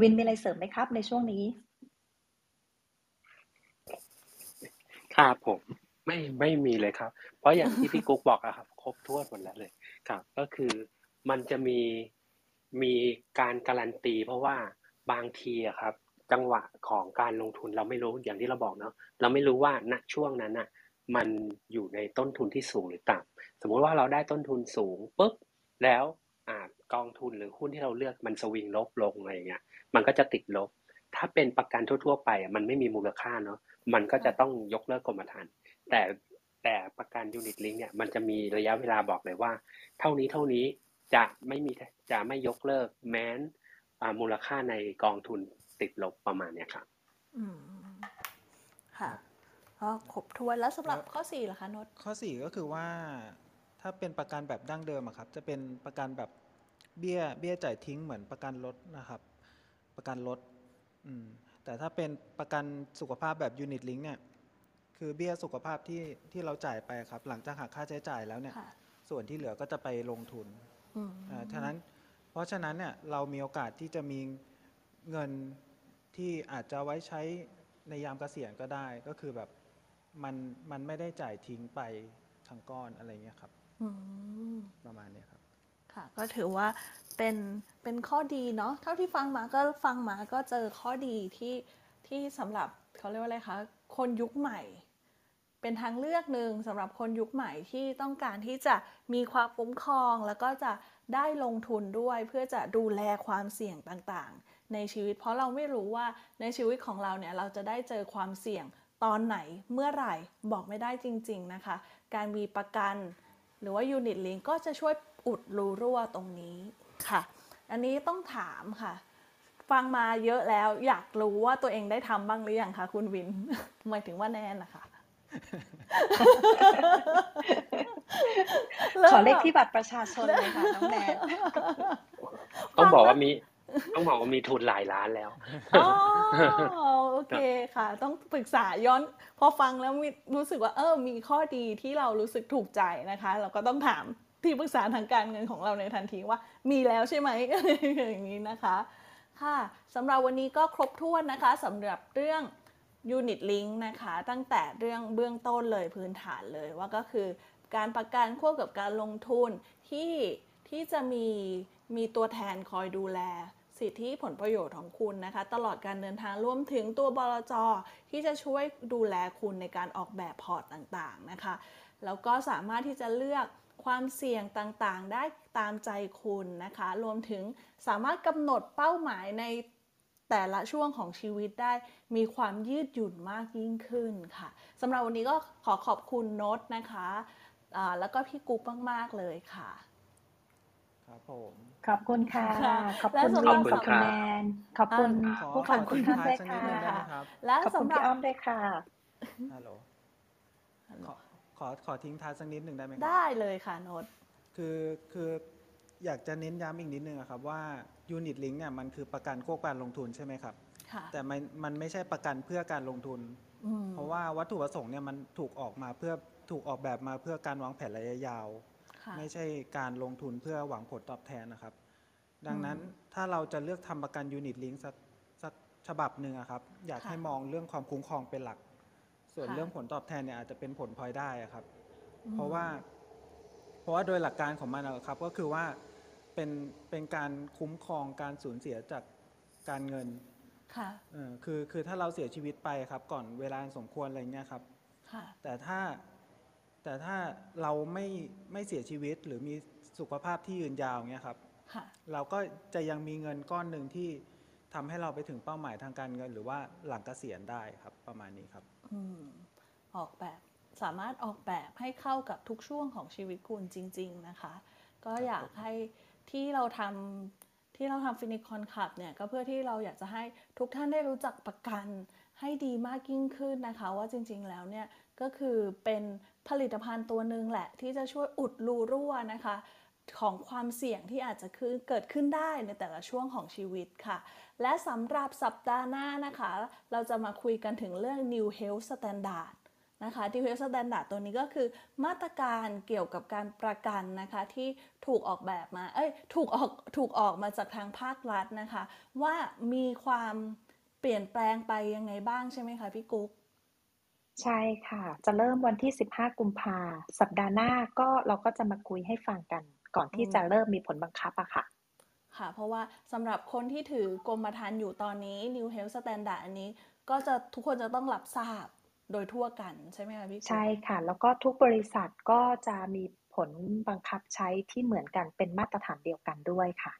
วินมีอะไรเสริมไหมครับ ในช่วงนี้ ครับผม ไม่ไม่มีเลยครับ เพราะอย่างที่พี่กุ๊กบอกอะครับ ครบถ้วนหมดแล้วเลย ครับ ก็คือ มันจะมีมีการการันตี เพราะว่าบางทีอะครับ จังหวะของการลงทุนเราไม่รู้อย่างที่เราบอกเนาะเราไม่รู้ว่าณช่วงนั้นน่ะมันอยู่ในต้นทุนที่สูงหรือต่ำสมมุติว่าเราได้ต้นทุนสูงปุ๊บแล้วอ่ากองทุนหรือหุ้นที่เราเลือกมันสวิงลบลงอะไรเงี้ยมันก็จะติดลบ ถ้าเป็นประกันทั่ว ๆ ไปอะมันไม่มีมูลค่าเนาะมันก็จะต้องยกเลิกกรมธรรม์แต่แต่ประกันยูนิตลิงเนี่ยมันจะมีระยะเวลาบอกเลยว่า เท่านี้เท่านี้ จะไม่มีจะไม่ยกเลิกแม้นอ่ามูลค่าในกองทุนติดลบประมาณเนี้ยครับอืมค่ะก็ครบถ้วนแล้วสำหรับข้อสี่ล่ะคะนดข้อ 4 ก็คือว่า ถ้าเป็นประกันแบบดั้งเดิมอะครับ จะเป็นประกันแบบเบี้ยเบี้ยจ่ายทิ้งเหมือนประกันรถนะครับ ประกันรถอืมแต่ถ้าเป็นประกันสุขภาพแบบยูนิตลิงเนี่ยคือเบี้ยสุขภาพที่ที่เราจ่ายไปครับ หลังจากหักค่าใช้จ่ายแล้วเนี่ยค่ะส่วนที่เหลือก็จะไปลงทุนอืมอ่า ฉะนั้นเพราะฉะนั้นเนี่ยเรามีโอกาสที่จะมีเงินที่อาจจะไว้ใช้ในยามเกษียณก็ได้ก็คือแบบมันมันไม่ได้จ่ายทิ้งไปทั้งก้อนอะไรเงี้ยครับอืมประมาณเนี้ยครับค่ะก็ถือว่าเป็นเป็นข้อดีเนาะเท่าที่ฟังมาก็ฟังมาก็เจอข้อดีที่ที่สำหรับเขาเรียกว่าอะไรคะคนยุคใหม่ เป็นทางเลือกหนึ่งสำหรับคนยุคใหม่ที่ต้องการที่จะมีความคุ้มครอง แล้วก็จะได้ลงทุนด้วยเพื่อจะดูแลความเสี่ยงต่างๆ ในชีวิต เพราะเราไม่รู้ว่าในชีวิตของเราเนี่ยเราจะได้เจอความเสี่ยงตอนไหนเมื่อไหร่บอกไม่ได้จริง ๆนะคะ การมีประกันหรือว่ายูนิตลิงก็จะช่วยอุดรูรั่วตรงนี้ค่ะ อันนี้ต้องถามค่ะ ฟังมาเยอะแล้วอยากรู้ว่าตัวเองได้ทำบ้างหรือยังคะคุณวิน หมายถึงว่าแนนนะคะ ขอเลขที่บัตรประชาชนเลยค่ะน้องแนนต้องบอกว่ามีต้องบอกว่ามีทุนหลายล้านแล้วอ๋อโอเคค่ะ ต้องปรึกษาย้อน พอฟังแล้วมีรู้สึกว่าเออมีข้อดีที่เรารู้สึกถูกใจนะคะ เราก็ต้องถามที่ปรึกษาทางการเงินของเราในทันทีว่า มีแล้วใช่ไหมอย่างนี้นะคะ ค่ะสำหรับวันนี้ก็ครบถ้วนนะคะสำหรับเรื่อง Unit Link นะคะตั้งแต่เรื่องเบื้องต้นเลยพื้นฐานเลยว่าก็คือการประกันควบกับการลงทุนที่ที่จะมีมีตัวแทนคอยดูแล สิทธิผลประโยชน์ของคุณนะคะ ตลอดการเดินทางรวมถึงตัวบลจที่จะช่วยดูแลคุณในการออกแบบพอร์ตต่างๆนะคะ แล้วก็สามารถที่จะเลือกความเสี่ยงต่างๆ ได้ตามใจคุณนะคะ รวมถึงสามารถกำหนดเป้าหมายใน แต่ละช่วงของชีวิตได้มีความยืดหยุ่นมากยิ่งขึ้นค่ะสำหรับวันนี้ก็ขอขอบคุณโน้ตนะคะอ่าแล้วก็พี่กุ๊กมาก ๆ เลยค่ะ ครับผม ขอบคุณค่ะค่ะขอบคุณและสำหวิรับนขอบคุณแนนขอบคุณอ่าขอผู้ขฟัองทุกทิ้งท่านท้าด้วยยสักนิดค่ะนึงได้ไหมครับและขอบคุณสำหรับพี่อ้อมด้วยค่ะฮัลโหลขอขอขอทิ้งท้ายสักนิดหนึ่งได้ไหมครับได้เลยค่ะโน้ตคือคือ อยากจะเน้นย้ำอีกนิดนึงอะครับว่ายูนิตลิงเนี่ยมันคือประกันควบการลงทุนใช่ไหมครับค่ะแต่มันมันไม่ใช่ประกันเพื่อการลงทุนอืมเพราะว่าวัตถุประสงค์เนี่ยมันถูกออกมาเพื่อถูกออกแบบมาเพื่อการวางแผนระยะยาวค่ะไม่ใช่การลงทุนเพื่อหวังผลตอบแทนนะครับ ดังนั้นอืมถ้าเราจะเลือกทำประกันยูนิตลิงสักสักฉบับหนึ่งอะครับ อยากค่ะให้มองเรื่องความคุ้มครองเป็นหลัก ส่วนค่ะเรื่องผลตอบแทนเนี่ยอาจจะเป็นผลพลอยได้อะครับอืมเพราะว่า เพราะว่าโดยหลักการของมันอะครับก็คือว่า เป็นเป็นการคุ้มครองการสูญเสียจากการเงินค่ะเออคือคือถ้าเราเสียชีวิตไปครับ ก่อนเวลาอันสมควรอะไรเงี้ยครับ ค่ะ แต่ถ้าแต่ถ้าเราไม่ไม่เสียชีวิตหรือมีสุขภาพที่ยืนยาวเงี้ยครับ ค่ะ เราก็จะยังมีเงินก้อนหนึ่งที่ทำให้เราไปถึงเป้าหมายทางการเงิน หรือว่าหลังเกษียณได้ครับประมาณนี้ครับ อืม ออกแบบสามารถออกแบบให้เข้ากับทุกช่วงของชีวิตคุณจริง ๆ นะคะ ก็อยากให้ ที่เราทำที่เราทำฟินิคอนคลับเนี่ยก็เพื่อที่เราอยากจะให้ทุกท่านได้รู้จักประกันให้ดีมากยิ่งขึ้นนะคะ ว่าจริงๆแล้วเนี่ยก็คือเป็นผลิตภัณฑ์ตัวหนึ่งแหละ ที่จะช่วยอุดรูรั่วนะคะ ของความเสี่ยงที่อาจจะเกิดขึ้นได้ในแต่ละช่วงของชีวิตค่ะ และสำหรับสัปดาห์หน้านะคะ เราจะมาคุยกันถึงเรื่อง New Health Standard นะคะ New Health Standard ตัวนี้ก็คือมาตรการเกี่ยวกับการประกันนะคะที่ถูกออกแบบมา เอ้ย ถูกออก ถูกออกมาจากทางภาครัฐนะคะ ว่ามีความเปลี่ยนแปลงไปยังไงบ้างใช่ไหมคะพี่กุ๊กใช่ค่ะ จะเริ่มวันที่ 15 กุมภาสัปดาห์หน้าก็เราก็จะมาคุยให้ฟังกัน ก่อนที่อืมจะเริ่มมีผลบังคับอะค่ะค่ะ เพราะว่าสำหรับคนที่ถือกรมธรรม์อยู่ตอนนี้ New Health Standard อันนี้ ก็จะทุกคนจะต้องรับทราบ โดยทั่วกันใช่ไหมคะพี่กุ๊กใช่ค่ะ แล้วก็ทุกบริษัทก็จะมีผลบังคับใช้ที่เหมือนกันเป็นมาตรฐานเดียวกันด้วยค่ะ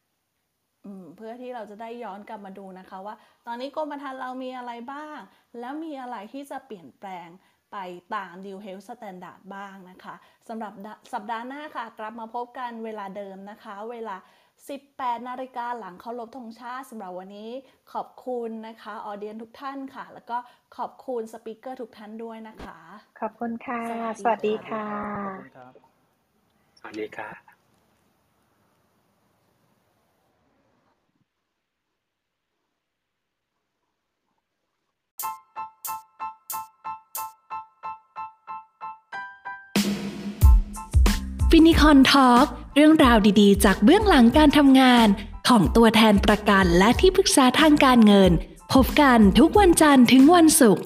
อืมเพื่อที่เราจะได้ย้อนกลับมาดูนะคะว่า ตอนนี้กรมธรรม์เรามีอะไรบ้าง แล้วมีอะไรที่จะเปลี่ยนแปลงไปตาม New Health Standard บ้างนะคะสำหรับดสัปดาห์หน้าค่ะ กลับมาพบกันเวลาเดิมนะคะ เวลา 18 นาฬิกาหลังเคารพธงชาติสำหรับวันนี้ขอบคุณนะคะออเดียนทุกท่านค่ะ แล้วก็ขอบคุณสปีกเกอร์ทุกท่านด้วยนะคะ ขอบคุณค่ะสสวัวัสสดีดีค่ะค่ะขอบคุณครับสวัสดีครับฟินิคอนทอล์ก เรื่องราวดีๆ จากเบื้องหลังการทำงาน ของตัวแทนประกันและที่ปรึกษาทางการเงิน พบกันทุกวันจันทร์ถึงวันศุกร์